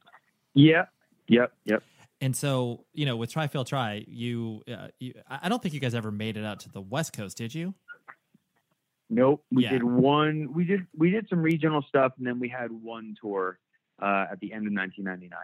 Yeah. Yep. Yep. And so you know with Trifel Try, you, uh, you I don't think you guys ever made it out to the West Coast, did you? Nope. We Yeah. did one. We did we did some regional stuff, and then we had one tour uh, at the end of 1999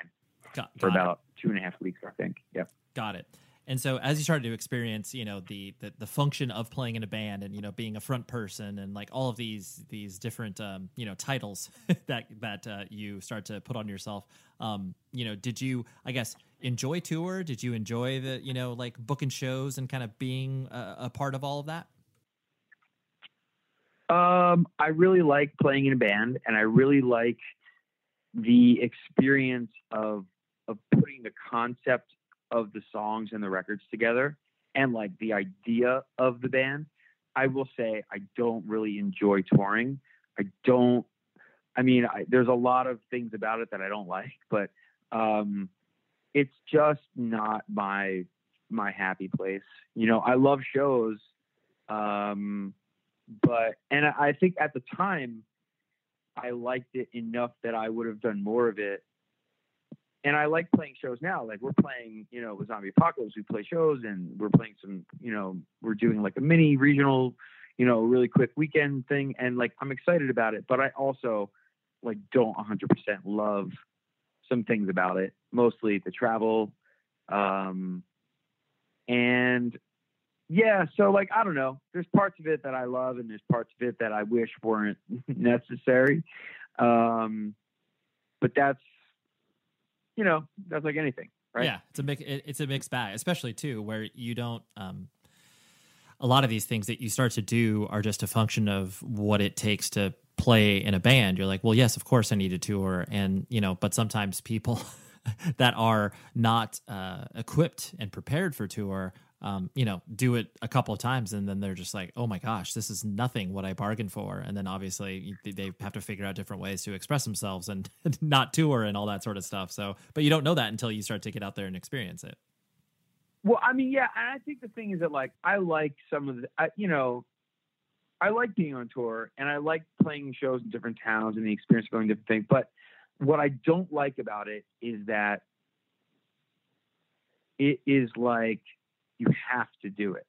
Got, for got it. about two and a half weeks, I think. Yep. Got it. And so as you started to experience, you know, the, the the function of playing in a band and you know being a front person and like all of these these different um, you know titles that that uh, you start to put on yourself, um, you know, did you I guess enjoy tour? Did you enjoy the you know like booking shows and kind of being a, a part of all of that? Um, I really like playing in a band, and I really like the experience of of putting the concept of the songs and the records together and like the idea of the band. I will say I don't really enjoy touring. I don't. I mean, I, there's a lot of things about it that I don't like, but um, it's just not my my happy place. You know, I love shows, um, but and I think at the time I liked it enough that I would have done more of it and I like playing shows now. Like we're playing, you know, with Zombie Apocalypse, we play shows, and we're playing some, you know, we're doing like a mini regional, you know, really quick weekend thing, and like I'm excited about it. But I also like don't 100% love some things about it, mostly the travel, um, and yeah. So like I don't know. There's parts of it that I love, and there's parts of it that I wish weren't necessary. Um, but that's you know, that's like anything, right? Yeah, it's a mix. It's a mixed bag, especially too where you don't. Um, a lot of these things that you start to do are just a function of what it takes to play in a band. You're like, well, yes, of course I need a tour, and you know, but sometimes people that are not uh, equipped and prepared for tour um, you know, do it a couple of times and then they're just like, oh my gosh, this is nothing what I bargained for. And then obviously they have to figure out different ways to express themselves and not tour and all that sort of stuff. So, but you don't know that until you start to get out there and experience it. Well, I mean, yeah, and I think the thing is that like I like some of the, I, you know, I like being on tour and I like playing shows in different towns and the experience of going different things. But what I don't like about it is that it is like you have to do it.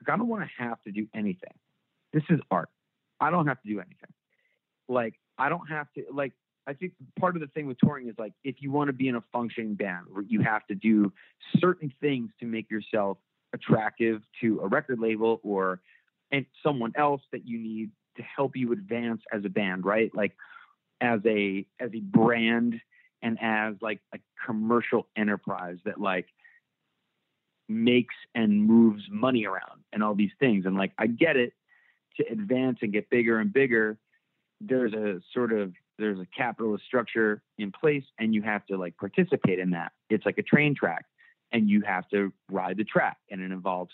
Like I don't want to have to do anything. This is art. I don't have to do anything. Like I don't have to like I think part of the thing with touring is like if you want to be in a functioning band, you have to do certain things to make yourself attractive to a record label or and someone else that you need to help you advance as a band, right? Like as a as a brand and as like a commercial enterprise that like makes and moves money around and all these things. And like, I get it to advance and get bigger and bigger. There's a sort of, there's a capitalist structure in place and you have to like participate in that. It's like a train track and you have to ride the track and it involves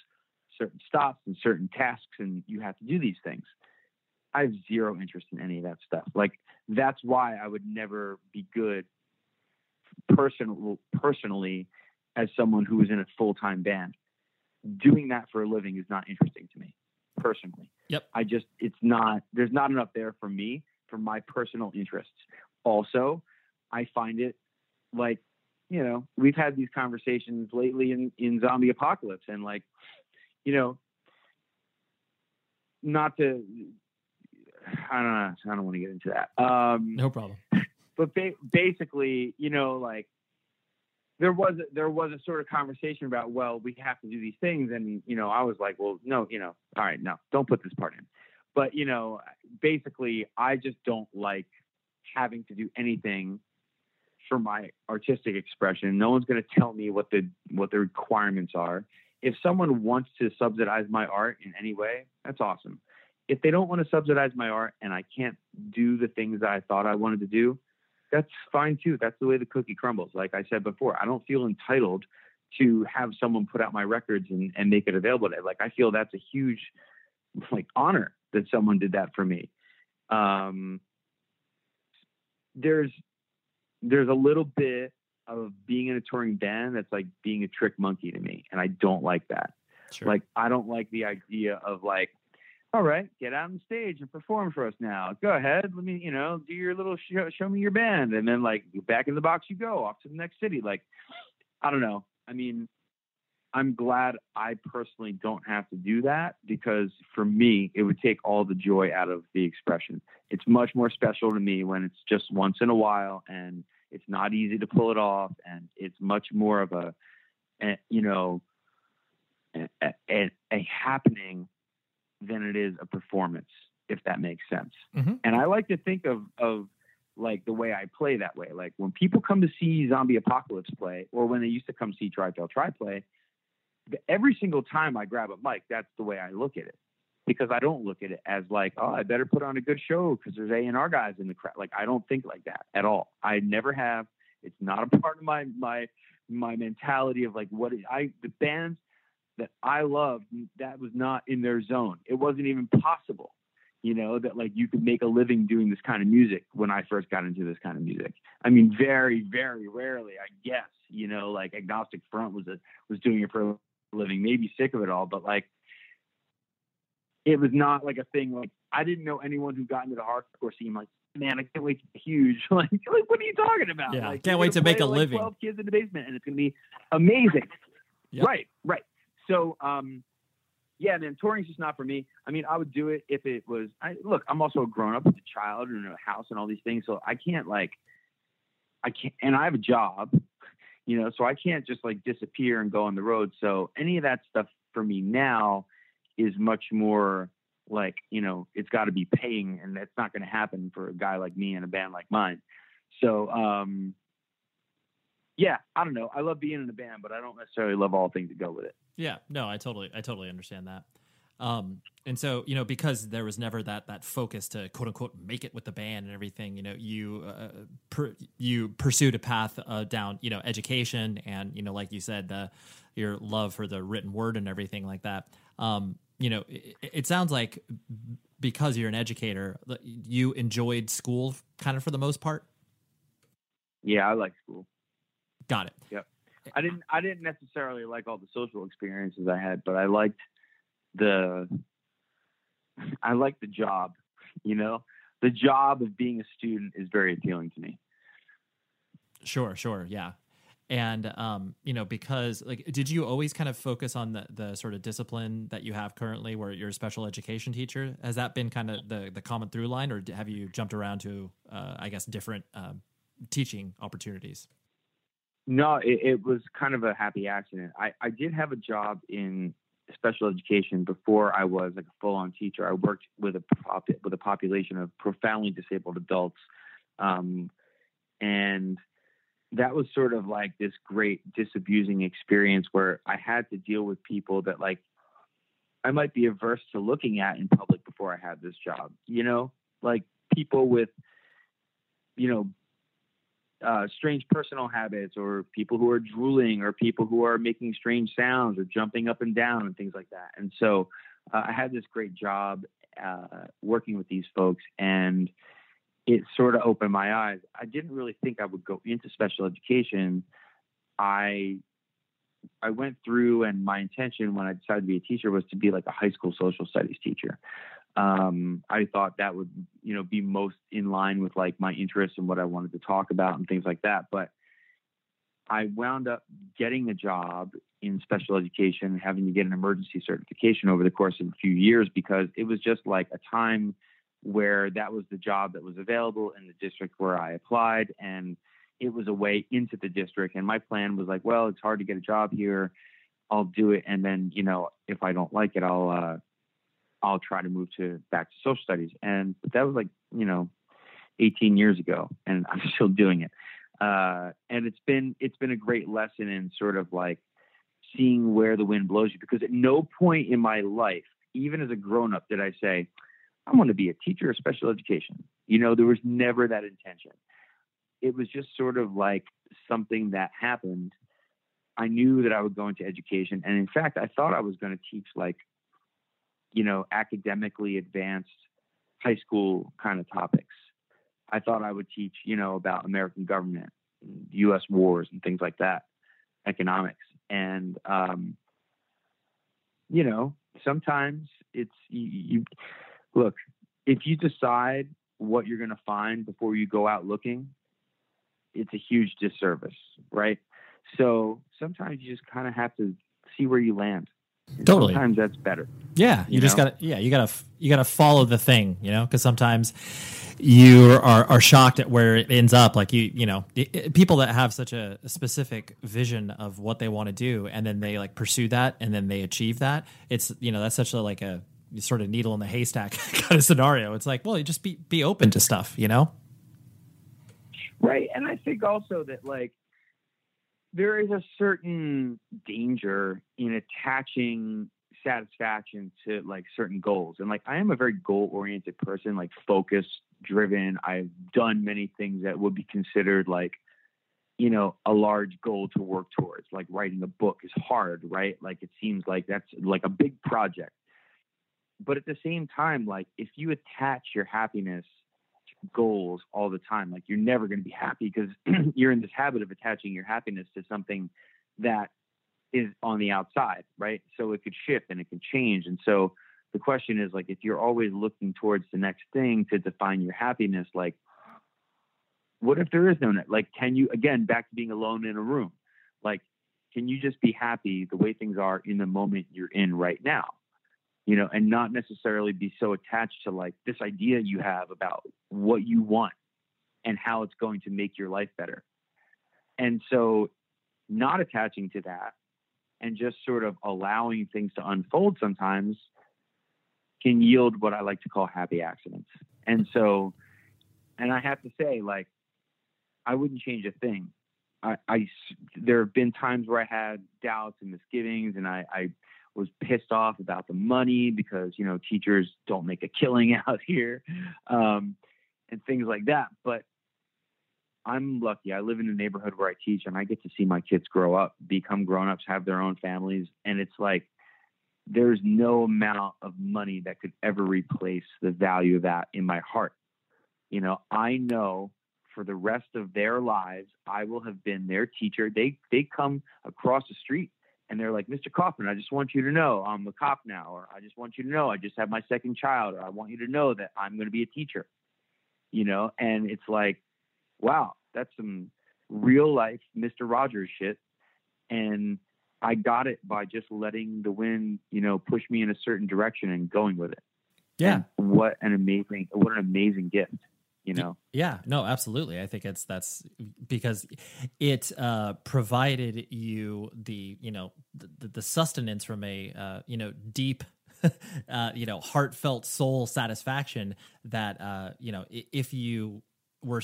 certain stops and certain tasks and you have to do these things. I have zero interest in any of that stuff. Like that's why I would never be good personal personally as someone who is in a full time band. Doing that for a living is not interesting to me personally. Yep. I just, it's not, there's not enough there for me for my personal interests. Also, I find it like, you know, we've had these conversations lately in, in Zombie Apocalypse and like, you know, not to, I don't know, I don't want to get into that. Um, no problem. But ba- basically, you know, like there was there was a sort of conversation about well we have to do these things. And you know I was like well no you know all right no don't put this part in. But you know basically I just don't like having to do anything for my artistic expression. No one's going to tell me what the what the requirements are. If someone wants to subsidize my art in any way that's awesome. If they don't want to subsidize my art and I can't do the things that I thought I wanted to do that's fine too. That's the way the cookie crumbles. Like I said before, I don't feel entitled to have someone put out my records and, and make it available. To, like I feel that's a huge like honor that someone did that for me. Um, there's there's a little bit of being in a touring band that's like being a trick monkey to me, and I don't like that. Sure. Like I don't like the idea of like all right, get out on the stage and perform for us now. Go ahead. Let me, you know, do your little show, show me your band. And then like back in the box you go off to the next city. Like, I don't know. I mean, I'm glad I personally don't have to do that because for me, it would take all the joy out of the expression. It's much more special to me when it's just once in a while and it's not easy to pull it off. And it's much more of a, a you know, a, a, a happening than it is a performance, if that makes sense. Mm-hmm. And I like to think of of like the way I play that way. Like when people come to see Zombie Apocalypse play, or when they used to come see Try Tell Try play, every single time I grab a mic, that's the way I look at it. Because I don't look at it as like, oh, I better put on a good show because there's A and R guys in the crowd. Like I don't think like that at all. I never have. It's not a part of my my my mentality of like what I the bands that I loved that was not in their zone. It wasn't even possible, you know, that like you could make a living doing this kind of music when I first got into this kind of music. I mean, very very rarely, I guess, you know, like Agnostic Front was a was doing it for a living, maybe sick of it all, but like it was not like a thing like I didn't know anyone who got into the hardcore scene like man, I can't wait to be huge. like, like, what are you talking about? Yeah, like, can't wait to make a like living. Twelve kids in the basement, and it's gonna be amazing. Yep. Right, right. So, um, yeah, man, touring's just not for me. I mean, I would do it if it was. I look, I'm also a grown up with a child and a house and all these things, so I can't like, I can't, and I have a job, you know, so I can't just like disappear and go on the road. So any of that stuff for me now is much more like you know it's got to be paying and that's not going to happen for a guy like me and a band like mine so um yeah i don't know i love being in a band but i don't necessarily love all things that go with it Yeah, no, I totally, I totally understand that. Um, and so you know, because there was never that that focus to quote unquote make it with the band and everything, you know, you uh, per, you pursued a path uh, down, you know, education and you know, like you said, the your love for the written word and everything like that. Um, you know, it, it sounds like because you're an educator, you enjoyed school kind of for the most part. yeah i like school Got it. Yep. I didn't I didn't necessarily like all the social experiences I had, but I liked the I liked the job, you know? The job of being a student is very appealing to me. Sure, sure, yeah. And um, you know, because like, did you always kind of focus on the the sort of discipline that you have currently, where you're a special education teacher? Has that been kind of the the common through line, or have you jumped around to, uh, I guess, different um, teaching opportunities? No, it, it was kind of a happy accident. I, I did have a job in special education before I was like a full on teacher. I worked with a pop, with a population of profoundly disabled adults, um, and that was sort of like this great disabusing experience where I had to deal with people that like I might be averse to looking at in public before I had this job. You know, like people with you know uh, strange personal habits or people who are drooling or people who are making strange sounds or jumping up and down and things like that. And so uh, I had this great job uh, working with these folks and it sort of opened my eyes. I didn't really think I would go into special education. I I went through and my intention when I decided to be a teacher was to be like a high school social studies teacher. Um, I thought that would, you know, be most in line with like my interests and what I wanted to talk about and things like that. But I wound up getting a job in special education, having to get an emergency certification over the course of a few years because it was just like a time where that was the job that was available in the district where I applied and it was a way into the district and my plan was like well it's hard to get a job here I'll do it and then you know if I don't like it I'll uh I'll try to move to back to social studies and that was like you know 18 years ago and I'm still doing it uh and it's been it's been a great lesson in sort of like seeing where the wind blows you because at no point in my life even as a grown up did I say I want to be a teacher of special education. You know, there was never that intention. It was just sort of like something that happened. I knew that I would go into education. And in fact, I thought I was going to teach like, you know, academically advanced high school kind of topics. I thought I would teach, you know, about American government, US wars and things like that, economics. And, um, you know, sometimes it's, you, you look, if you decide what you're going to find before you go out looking, it's a huge disservice, right? So sometimes you just kind of have to see where you land. Totally. Sometimes that's better. Yeah, you, You just know? gotta yeah you gotta you gotta follow the thing, you know, because sometimes you are are shocked at where it ends up. Like you you know people that have such a specific vision of what they want to do, and then they like pursue that, and then they achieve that. It's you know that's such a like a sort of needle in the haystack kind of scenario. It's like well, you just be be open to stuff, you know. Right. And I think also that like there is a certain danger in attaching satisfaction to like certain goals. And like I am a very goal oriented person, like focused, driven. I've done many things that would be considered like, you know, a large goal to work towards. Like writing a book is hard, right? Like it seems like that's like a big project. But at the same time, like if you attach your happiness goals all the time. Like you're never going to be happy because you're in this habit of attaching your happiness to something that is on the outside, right? So it could shift and it can change. And so the question is like if you're always looking towards the next thing to define your happiness, like what if there is no net? Like can you again back to being alone in a room? Like can you just be happy the way things are in the moment you're in right now? You know, and not necessarily be so attached to like this idea you have about what you want and how it's going to make your life better. And so, not attaching to that and just sort of allowing things to unfold sometimes can yield what I like to call happy accidents. And so, and I have to say, like, I wouldn't change a thing. I, I there have been times where I had doubts and misgivings, and I, I was pissed off about the money because you know teachers don't make a killing out here um, and things like that. But i'm lucky. I live in a neighborhood where i teach and i get to see my kids grow up become grown-ups have their own families and it's like there's no amount of money that could ever replace the value of that in my heart. You know i know for the rest of their lives i will have been their teacher. They they come across the street and they're like, Mr. Kauffman, I just want you to know I'm a cop now, or I just want you to know I just have my second child, or I want you to know that I'm going to be a teacher, you know? And it's like, wow, that's some real life Mr. Rogers shit. And I got it by just letting the wind, you know, push me in a certain direction and going with it. Yeah. And what an amazing, what an amazing gift, you know? Yeah, no, absolutely. I think it's that's because it uh, provided you the you know the, the sustenance from a uh, you know deep. uh, you know, heartfelt soul satisfaction that uh, you know, if you were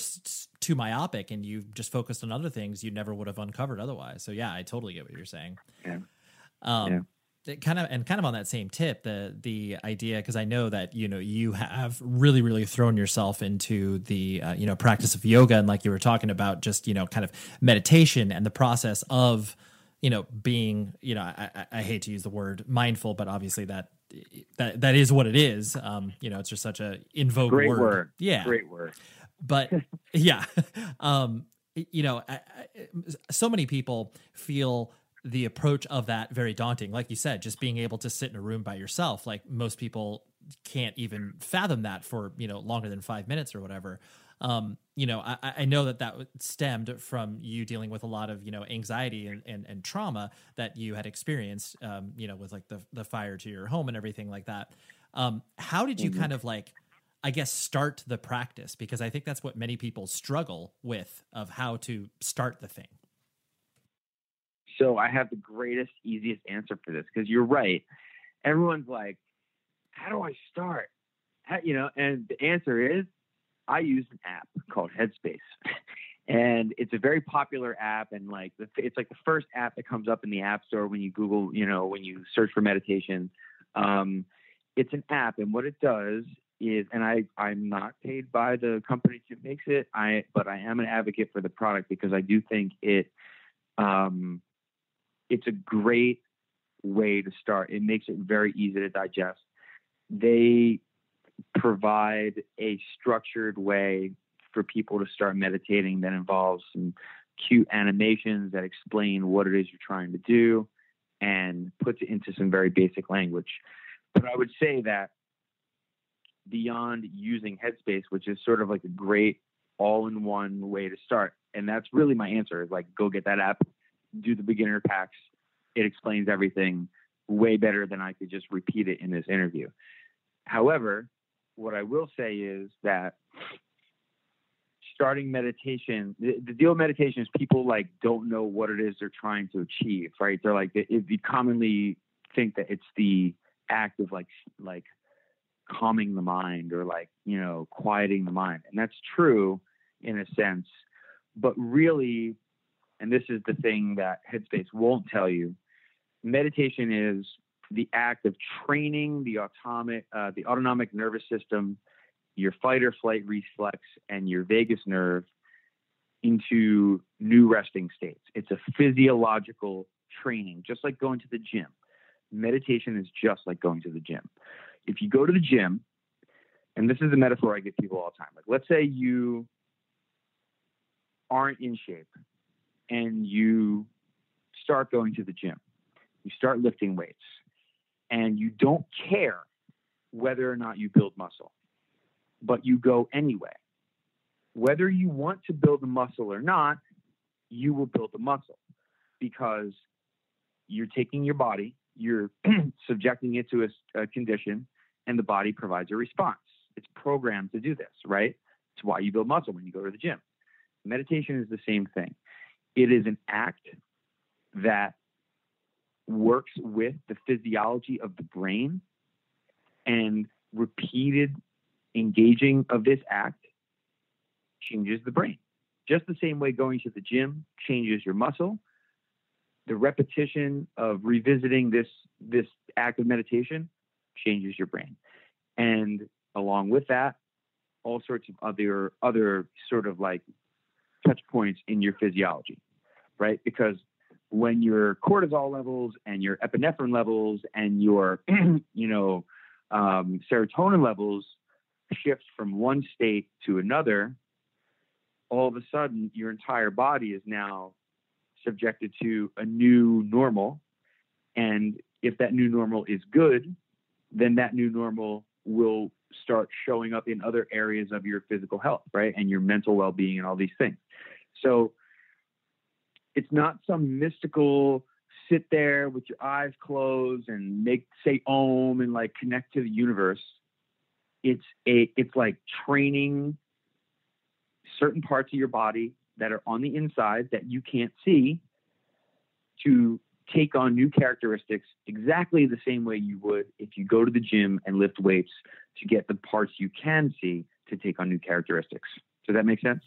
too myopic and you just focused on other things, you never would have uncovered otherwise. So yeah, I totally get what you're saying. Yeah. Um, Yeah. It kind of and kind of on that same tip the the idea because i know that you know you have really really thrown yourself into the uh, you know practice of yoga and like you were talking about just you know kind of meditation and the process of you know being you know i, I, hate to use the word mindful but obviously that that that is what it is um you know it's just such a in vogue word. word. yeah Great word. but yeah um you know I, I, so many people feel the approach of that very daunting like you said just being able to sit in a room by yourself like most people can't even fathom that for you know longer than five minutes or whatever um you know i, I know that that stemmed from you dealing with a lot of you know anxiety and, and, and trauma that you had experienced um you know with like the, the fire to your home and everything like that um how did you Mhm. kind of like I guess start the practice because I think that's what many people struggle with of how to start the thing. So I have the greatest, easiest answer for this because you're right. Everyone's like, "How do I start?" How, you know, and the answer is, I use an app called Headspace, and it's a very popular app. And like, the, it's like the first app that comes up in the App Store when you Google, you know, when you search for meditation. Um, it's an app, and what it does is, and I I'm not paid by the company who makes it. I but I am an advocate for the product because I do think it. Um, it's a great way to start. It makes it very easy to digest. They provide a structured way for people to start meditating that involves some cute animations that explain what it is you're trying to do and puts it into some very basic language. But I would say that beyond using Headspace, which is sort of like a great all in one way to start, and that's really my answer is like go get that app, do the beginner packs. It explains everything. way better than I could just repeat it in this interview. However, what I will say is that starting meditation, the, the deal with meditation is people like don't know what it is they're trying to achieve, right? They're like, they, they commonly think that it's the act of like, like calming the mind or like, you know, quieting the mind. And that's true in a sense, but really, and this is the thing that Headspace won't tell you, meditation is the act of training the autonomic, uh, the autonomic nervous system your fight or flight reflex and your vagus nerve into new resting states. It's a physiological training, just like going to the gym. Meditation is just like going to the gym. If you go to the gym, and this is a metaphor I give people all the time. Like, let's say you aren't in shape and you start going to the gym, you start lifting weights, and you don't care whether or not you build muscle but you go anyway. Whether you want to build a muscle or not, you will build a muscle because you're taking your body, you're subjecting it to a, a, condition, and the body provides a response. It's programmed to do this, right? It's why you build muscle when you go to the gym. Meditation is the same thing. It is an act that works with the physiology of the brain and repeated engaging of this act changes the brain. Just the same way going to the gym changes your muscle, the repetition of revisiting this this act of meditation changes your brain. And along with that, all sorts of other other sort of like touch points in your physiology, right? Because when your cortisol levels and your epinephrine levels and your you know um, serotonin levels shift from one state to another, all of a sudden your entire body is now subjected to a new normal. And if that new normal is good, then that new normal will start showing up in other areas of your physical health, right? And your mental well being and all these things. So it's not some mystical sit there with your eyes closed and make say om and like connect to the universe it's a it's like training certain parts of your body that are on the inside that you can't see to take on new characteristics exactly the same way you would if you go to the gym and lift weights to get the parts you can see to take on new characteristics. Does that make sense?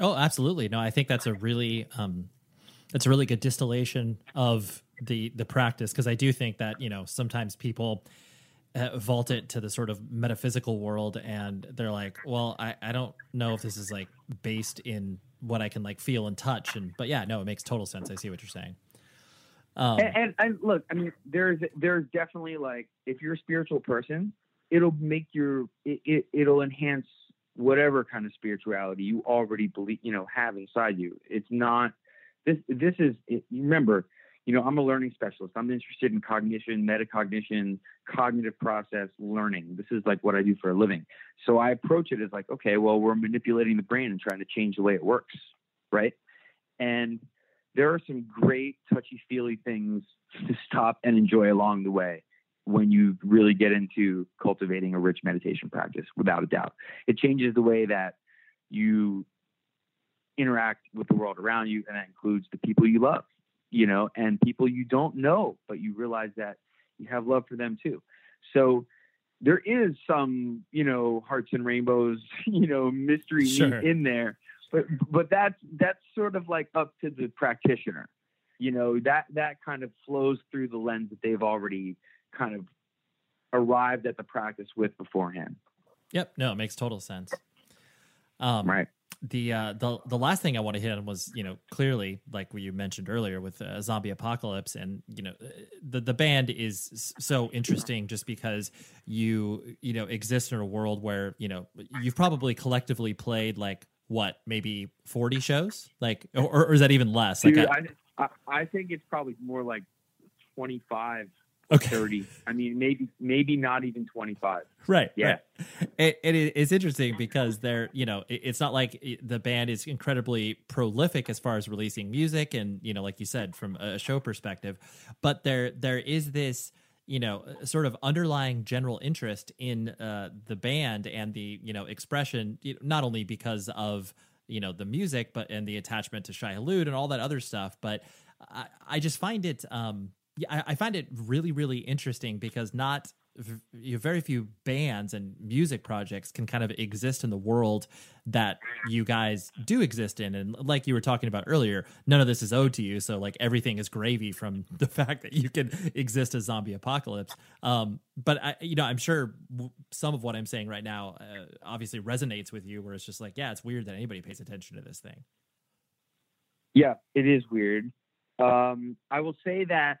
Oh, absolutely. No, I think that's a really um that's a really good distillation of the the practice. Because I do think that, you know, sometimes people uh, vault it to the sort of metaphysical world and they're like well I, I don't know if this is like based in what i can like feel and touch. And but yeah no it makes total sense. I see what you're saying. Um, and, and, and look i mean there's there's definitely like if you're a spiritual person it'll make your it, it it'll enhance whatever kind of spirituality you already believe you know have inside you. It's not this this is remember you know, I'm a learning specialist. I'm interested in cognition, metacognition, cognitive process learning. This is like what I do for a living. So I approach it as like, okay, well, we're manipulating the brain and trying to change the way it works, right? And there are some great touchy feely things to stop and enjoy along the way when you really get into cultivating a rich meditation practice, without a doubt. It changes the way that you interact with the world around you, and that includes the people you love you know, and people you don't know, but you realize that you have love for them too. So there is some, you know, hearts and rainbows, you know, mystery sure. in there. But but that's that's sort of like up to the practitioner. You know, that that kind of flows through the lens that they've already kind of arrived at the practice with beforehand. Yep. No, it makes total sense. Um, right the uh, the the last thing I want to hit on was you know clearly like what you mentioned earlier with uh, zombie apocalypse and you know the the band is so interesting just because you you know exist in a world where you know you've probably collectively played like what maybe 40 shows? Like or, or is that even less? Dude, like I, I, I think it's probably more like 25 Okay. 30. I mean, maybe maybe not even 25. Right. Yeah. Right. It, it, it's interesting because they're, you know, it, it's not like the band is incredibly prolific as far as releasing music and, you know, like you said, from a show perspective, but there there is this you know sort of underlying general interest in uh, the band and the you know expression not only because of you know the music but and the attachment to Shai Hulud and all that other stuff but I, I just find it um I, I find it really really interesting because not very few bands and music projects can kind of exist in the world that you guys do exist in. And like you were talking about earlier none of this is owed to you. So like everything is gravy from the fact that you can exist as zombie apocalypse. Um, but I, you know i'm sure some of what i'm saying right now uh, obviously resonates with you where it's just like yeah it's weird that anybody pays attention to this thing. Yeah it is weird. Um, i will say that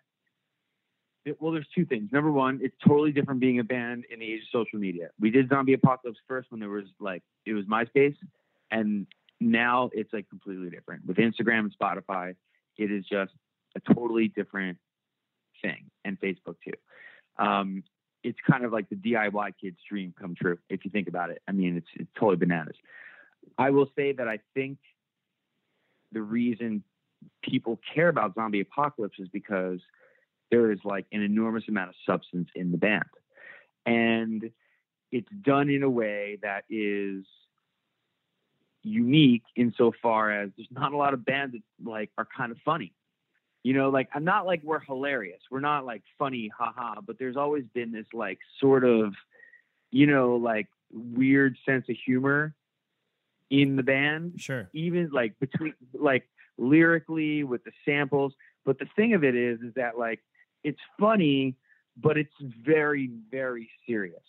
well, there's two things. Number one, it's totally different being a band in the age of social media. We did Zombie Apocalypse first when there was like it was MySpace, and now it's like completely different with Instagram and Spotify. It is just a totally different thing, and Facebook too. Um, it's kind of like the DIY kid's dream come true if you think about it. I mean, it's it's totally bananas. I will say that I think the reason people care about Zombie Apocalypse is because there is like an enormous amount of substance in the band. And it's done in a way that is unique insofar as there's not a lot of bands that like are kind of funny. You know, like I'm not like we're hilarious. We're not like funny, haha, but there's always been this like sort of, you know, like weird sense of humor in the band. Sure. Even like between like lyrically with the samples. But the thing of it is, is that like it's funny, but it's very, very serious.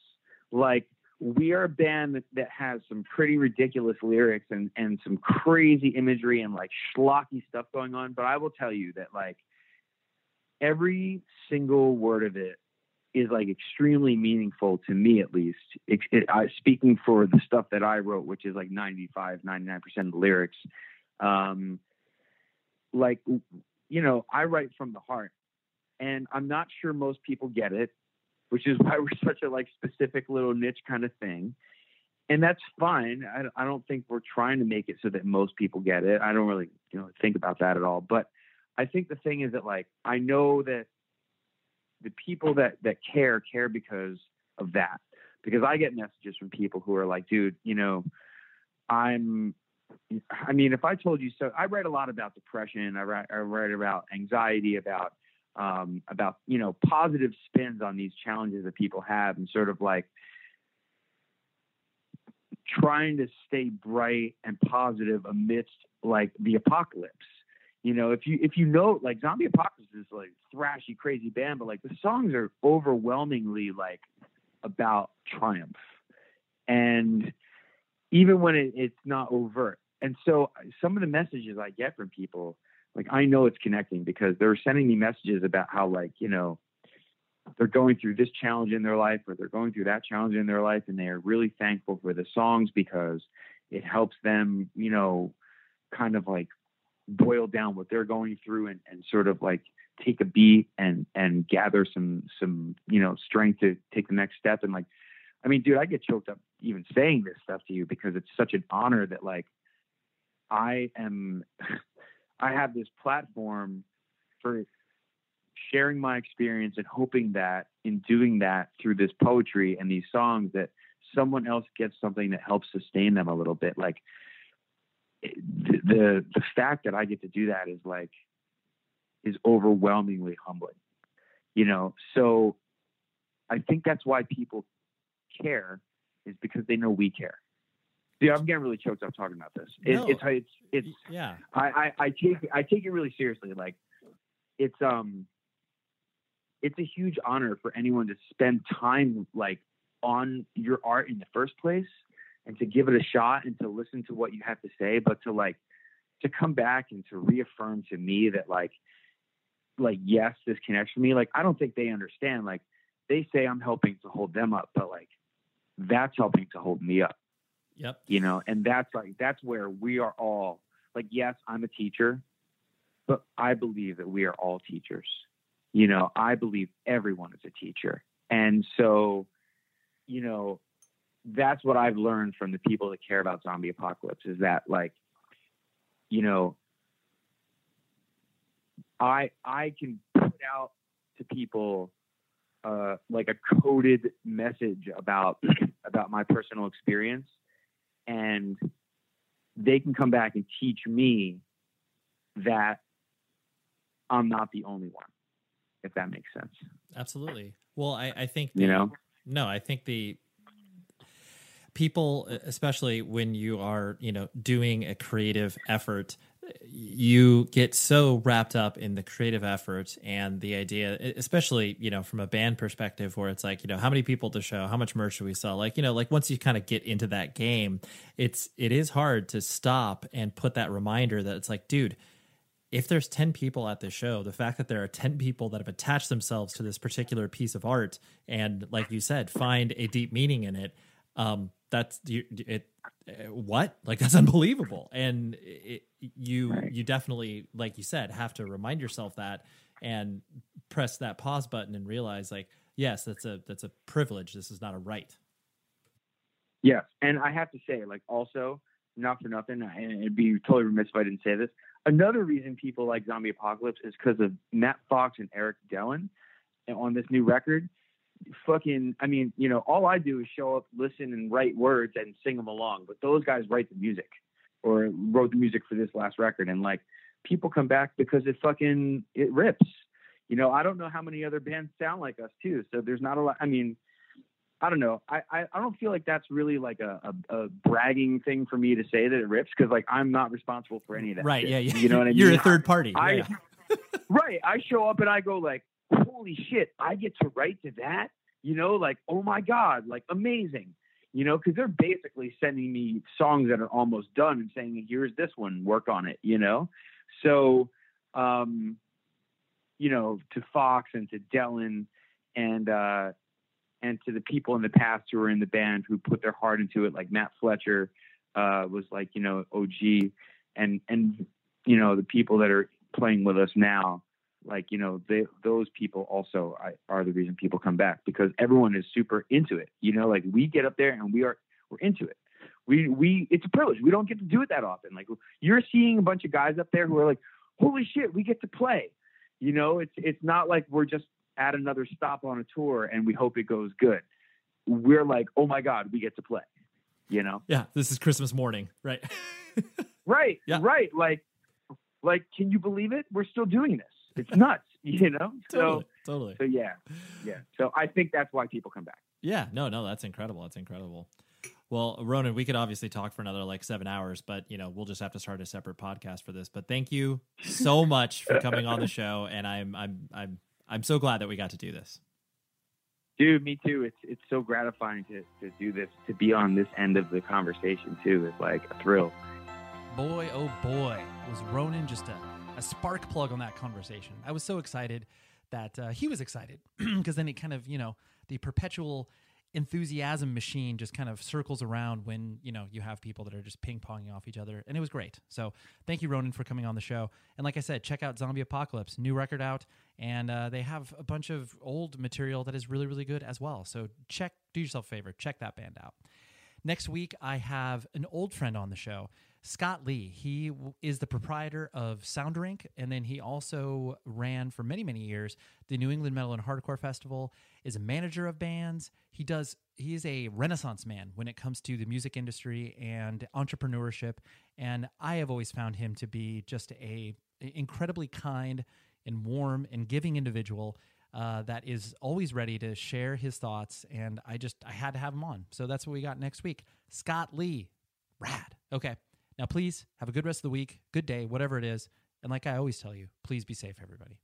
Like we are a band that, that has some pretty ridiculous lyrics and, and some crazy imagery and like schlocky stuff going on. But I will tell you that like every single word of it is like extremely meaningful to me at least it, it, I, speaking for the stuff that i wrote which is like 95 99% of the lyrics um, like you know i write from the heart and I'm not sure most people get it, which is why we're such a like specific little niche kind of thing. And that's fine. I, I don't think we're trying to make it so that most people get it. I don't really, you know, think about that at all. But I think the thing is that like I know that the people that that care care because of that. Because I get messages from people who are like, dude, you know, I'm I mean, if I told you so, I write a lot about depression. I write, I write about anxiety, about um, about you know positive spins on these challenges that people have, and sort of like trying to stay bright and positive amidst like the apocalypse. You know, if you if you know like Zombie Apocalypse is like thrashy, crazy band, but like the songs are overwhelmingly like about triumph, and even when it, it's not overt. And so some of the messages I get from people like I know it's connecting because they're sending me messages about how like, you know, they're going through this challenge in their life or they're going through that challenge in their life and they are really thankful for the songs because it helps them, you know, kind of like boil down what they're going through and, and sort of like take a beat and and gather some some you know strength to take the next step. And like I mean dude I get choked up even saying this stuff to you because it's such an honor that like I am I have this platform for sharing my experience and hoping that in doing that through this poetry and these songs that someone else gets something that helps sustain them a little bit. Like the, the fact that I get to do that is like is overwhelmingly humbling you know? So I think that's why people care is because they know we care yeah, I'm getting really choked up talking about this. It, No. It's it's it's yeah I, I I take I take it really seriously. Like it's um it's a huge honor for anyone to spend time like on your art in the first place and to give it a shot and to listen to what you have to say, but to like to come back and to reaffirm to me that like like yes, this connects with me. Like I don't think they understand. Like they say I'm helping to hold them up, but like that's helping to hold me up yep you know and that's like that's where we are all like yes i'm a teacher but i believe that we are all teachers you know, I believe everyone is a teacher. And so, you know, that's what I've learned from the people that care about zombie apocalypse is that like, you know, I I can put out to people uh, like a coded message about about my personal experience, and they can come back and teach me that I'm not the only one, if that makes sense. Absolutely. Well, I, I think You know? No, I think the people, especially when you are, you know, doing a creative effort, you get so wrapped up in the creative effort and the idea, especially, you know, from a band perspective, where it's like, you know, how many people to show, how much merch should we sell? Like, you know, like once you kind of get into that game, it's it is hard to stop and put that reminder that it's like, dude, if there's 10 people at the show, the fact that there are 10 people that have attached themselves to this particular piece of art and, like you said, find a deep meaning in it, um, that's it. Uh, What like that's unbelievable, and it, you you definitely, like you said, have to remind yourself that and press that pause button and realize, like, yes, that's a that's a privilege. This is not a right. Yes, and I have to say, like, also, not for nothing, and it'd be totally remiss if I didn't say this. Another reason people like Zombie Apocalypse is because of Matt Fox and Eric Dellen on this new record. Fucking, I mean, you know, all I do is show up, listen, and write words and sing them along. But those guys write the music, or wrote the music for this last record, and like, people come back because it fucking it rips. You know, I don't know how many other bands sound like us too. So there's not a lot. I mean, I don't know. I, I, I don't feel like that's really like a, a, a bragging thing for me to say that it rips because like I'm not responsible for any of that. Right? shit. Yeah. yeah. You know what I mean? You're a third party. I, yeah. right. I show up and I go like, holy shit, I get to write to that. You know, like oh my god, like amazing. You know, because they're basically sending me songs that are almost done and saying, here's this one, work on it. You know, so um, you know, to Fox and to Dellen and uh and to the people in the past who were in the band who put their heart into it, like Matt Fletcher uh, was like, you know, OG, and and you know the people that are playing with us now, like you know, they, those people also are the reason people come back because everyone is super into it. You know, like we get up there and we are we're into it. We we it's a privilege. We don't get to do it that often. Like you're seeing a bunch of guys up there who are like, holy shit, we get to play. You know, it's it's not like we're just at another stop on a tour and we hope it goes good. We're like, oh my God, we get to play. You know? Yeah. This is Christmas morning, right? right. Yeah. Right. Like, like, can you believe it? We're still doing this. It's nuts. You know? Totally, So, totally. so yeah, yeah. So I think that's why people come back. Yeah, no, no, that's incredible. That's incredible. Well, Ronen, we could obviously talk for another like seven hours, but you know, we'll just have to start a separate podcast for this. But thank you so much for coming on the show, and I'm I'm I'm I'm so glad that we got to do this. Dude, me too. It's it's so gratifying to, to do this, to be on this end of the conversation too. It's like a thrill. Boy, oh boy, was Ronen just a, a spark plug on that conversation. I was so excited that uh, he was excited because then it kind of, you know, the perpetual enthusiasm machine just kind of circles around when, you know, you have people that are just ping ponging off each other. And it was great. So thank you, Ronen, for coming on the show. And like I said, check out Zombie Apocalypse, new record out. And uh, they have a bunch of old material that is really, really good as well. So check, do yourself a favor, check that band out. Next week, I have an old friend on the show, Scott Lee. He is the proprietor of Soundrink, and then he also ran for many, many years the New England Metal and Hardcore Festival. Is a manager of bands. He does. He is a renaissance man when it comes to the music industry and entrepreneurship. And I have always found him to be just a incredibly kind and warm and giving individual uh, that is always ready to share his thoughts. And I just, I had to have him on. So that's what we got next week. Scott Lee. Rad. Okay. Now, please have a good rest of the week, good day, whatever it is. And like I always tell you, please be safe, everybody.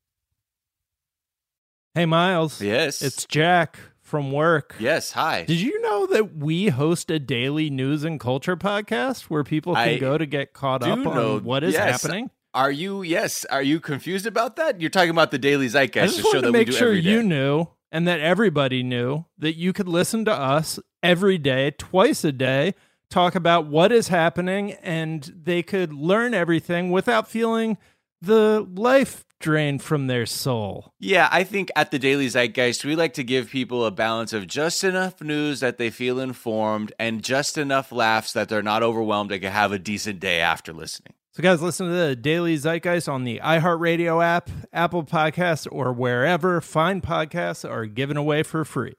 Hey, Miles. Yes. It's Jack from work. Yes. Hi. Did you know that we host a daily news and culture podcast where people can I go to get caught up know- on what is yes. happening? Are you? Yes. Are you confused about that? You're talking about the Daily I Zeitgeist, just the show wanted that to we make do sure every day. you knew and that everybody knew that you could listen to us every day, twice a day, talk about what is happening, and they could learn everything without feeling the life drained from their soul. Yeah, I think at the Daily Zeitgeist, we like to give people a balance of just enough news that they feel informed and just enough laughs that they're not overwhelmed and can have a decent day after listening. So, guys, listen to the Daily Zeitgeist on the iHeartRadio app, Apple Podcasts, or wherever fine podcasts are given away for free.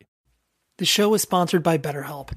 The show is sponsored by BetterHelp.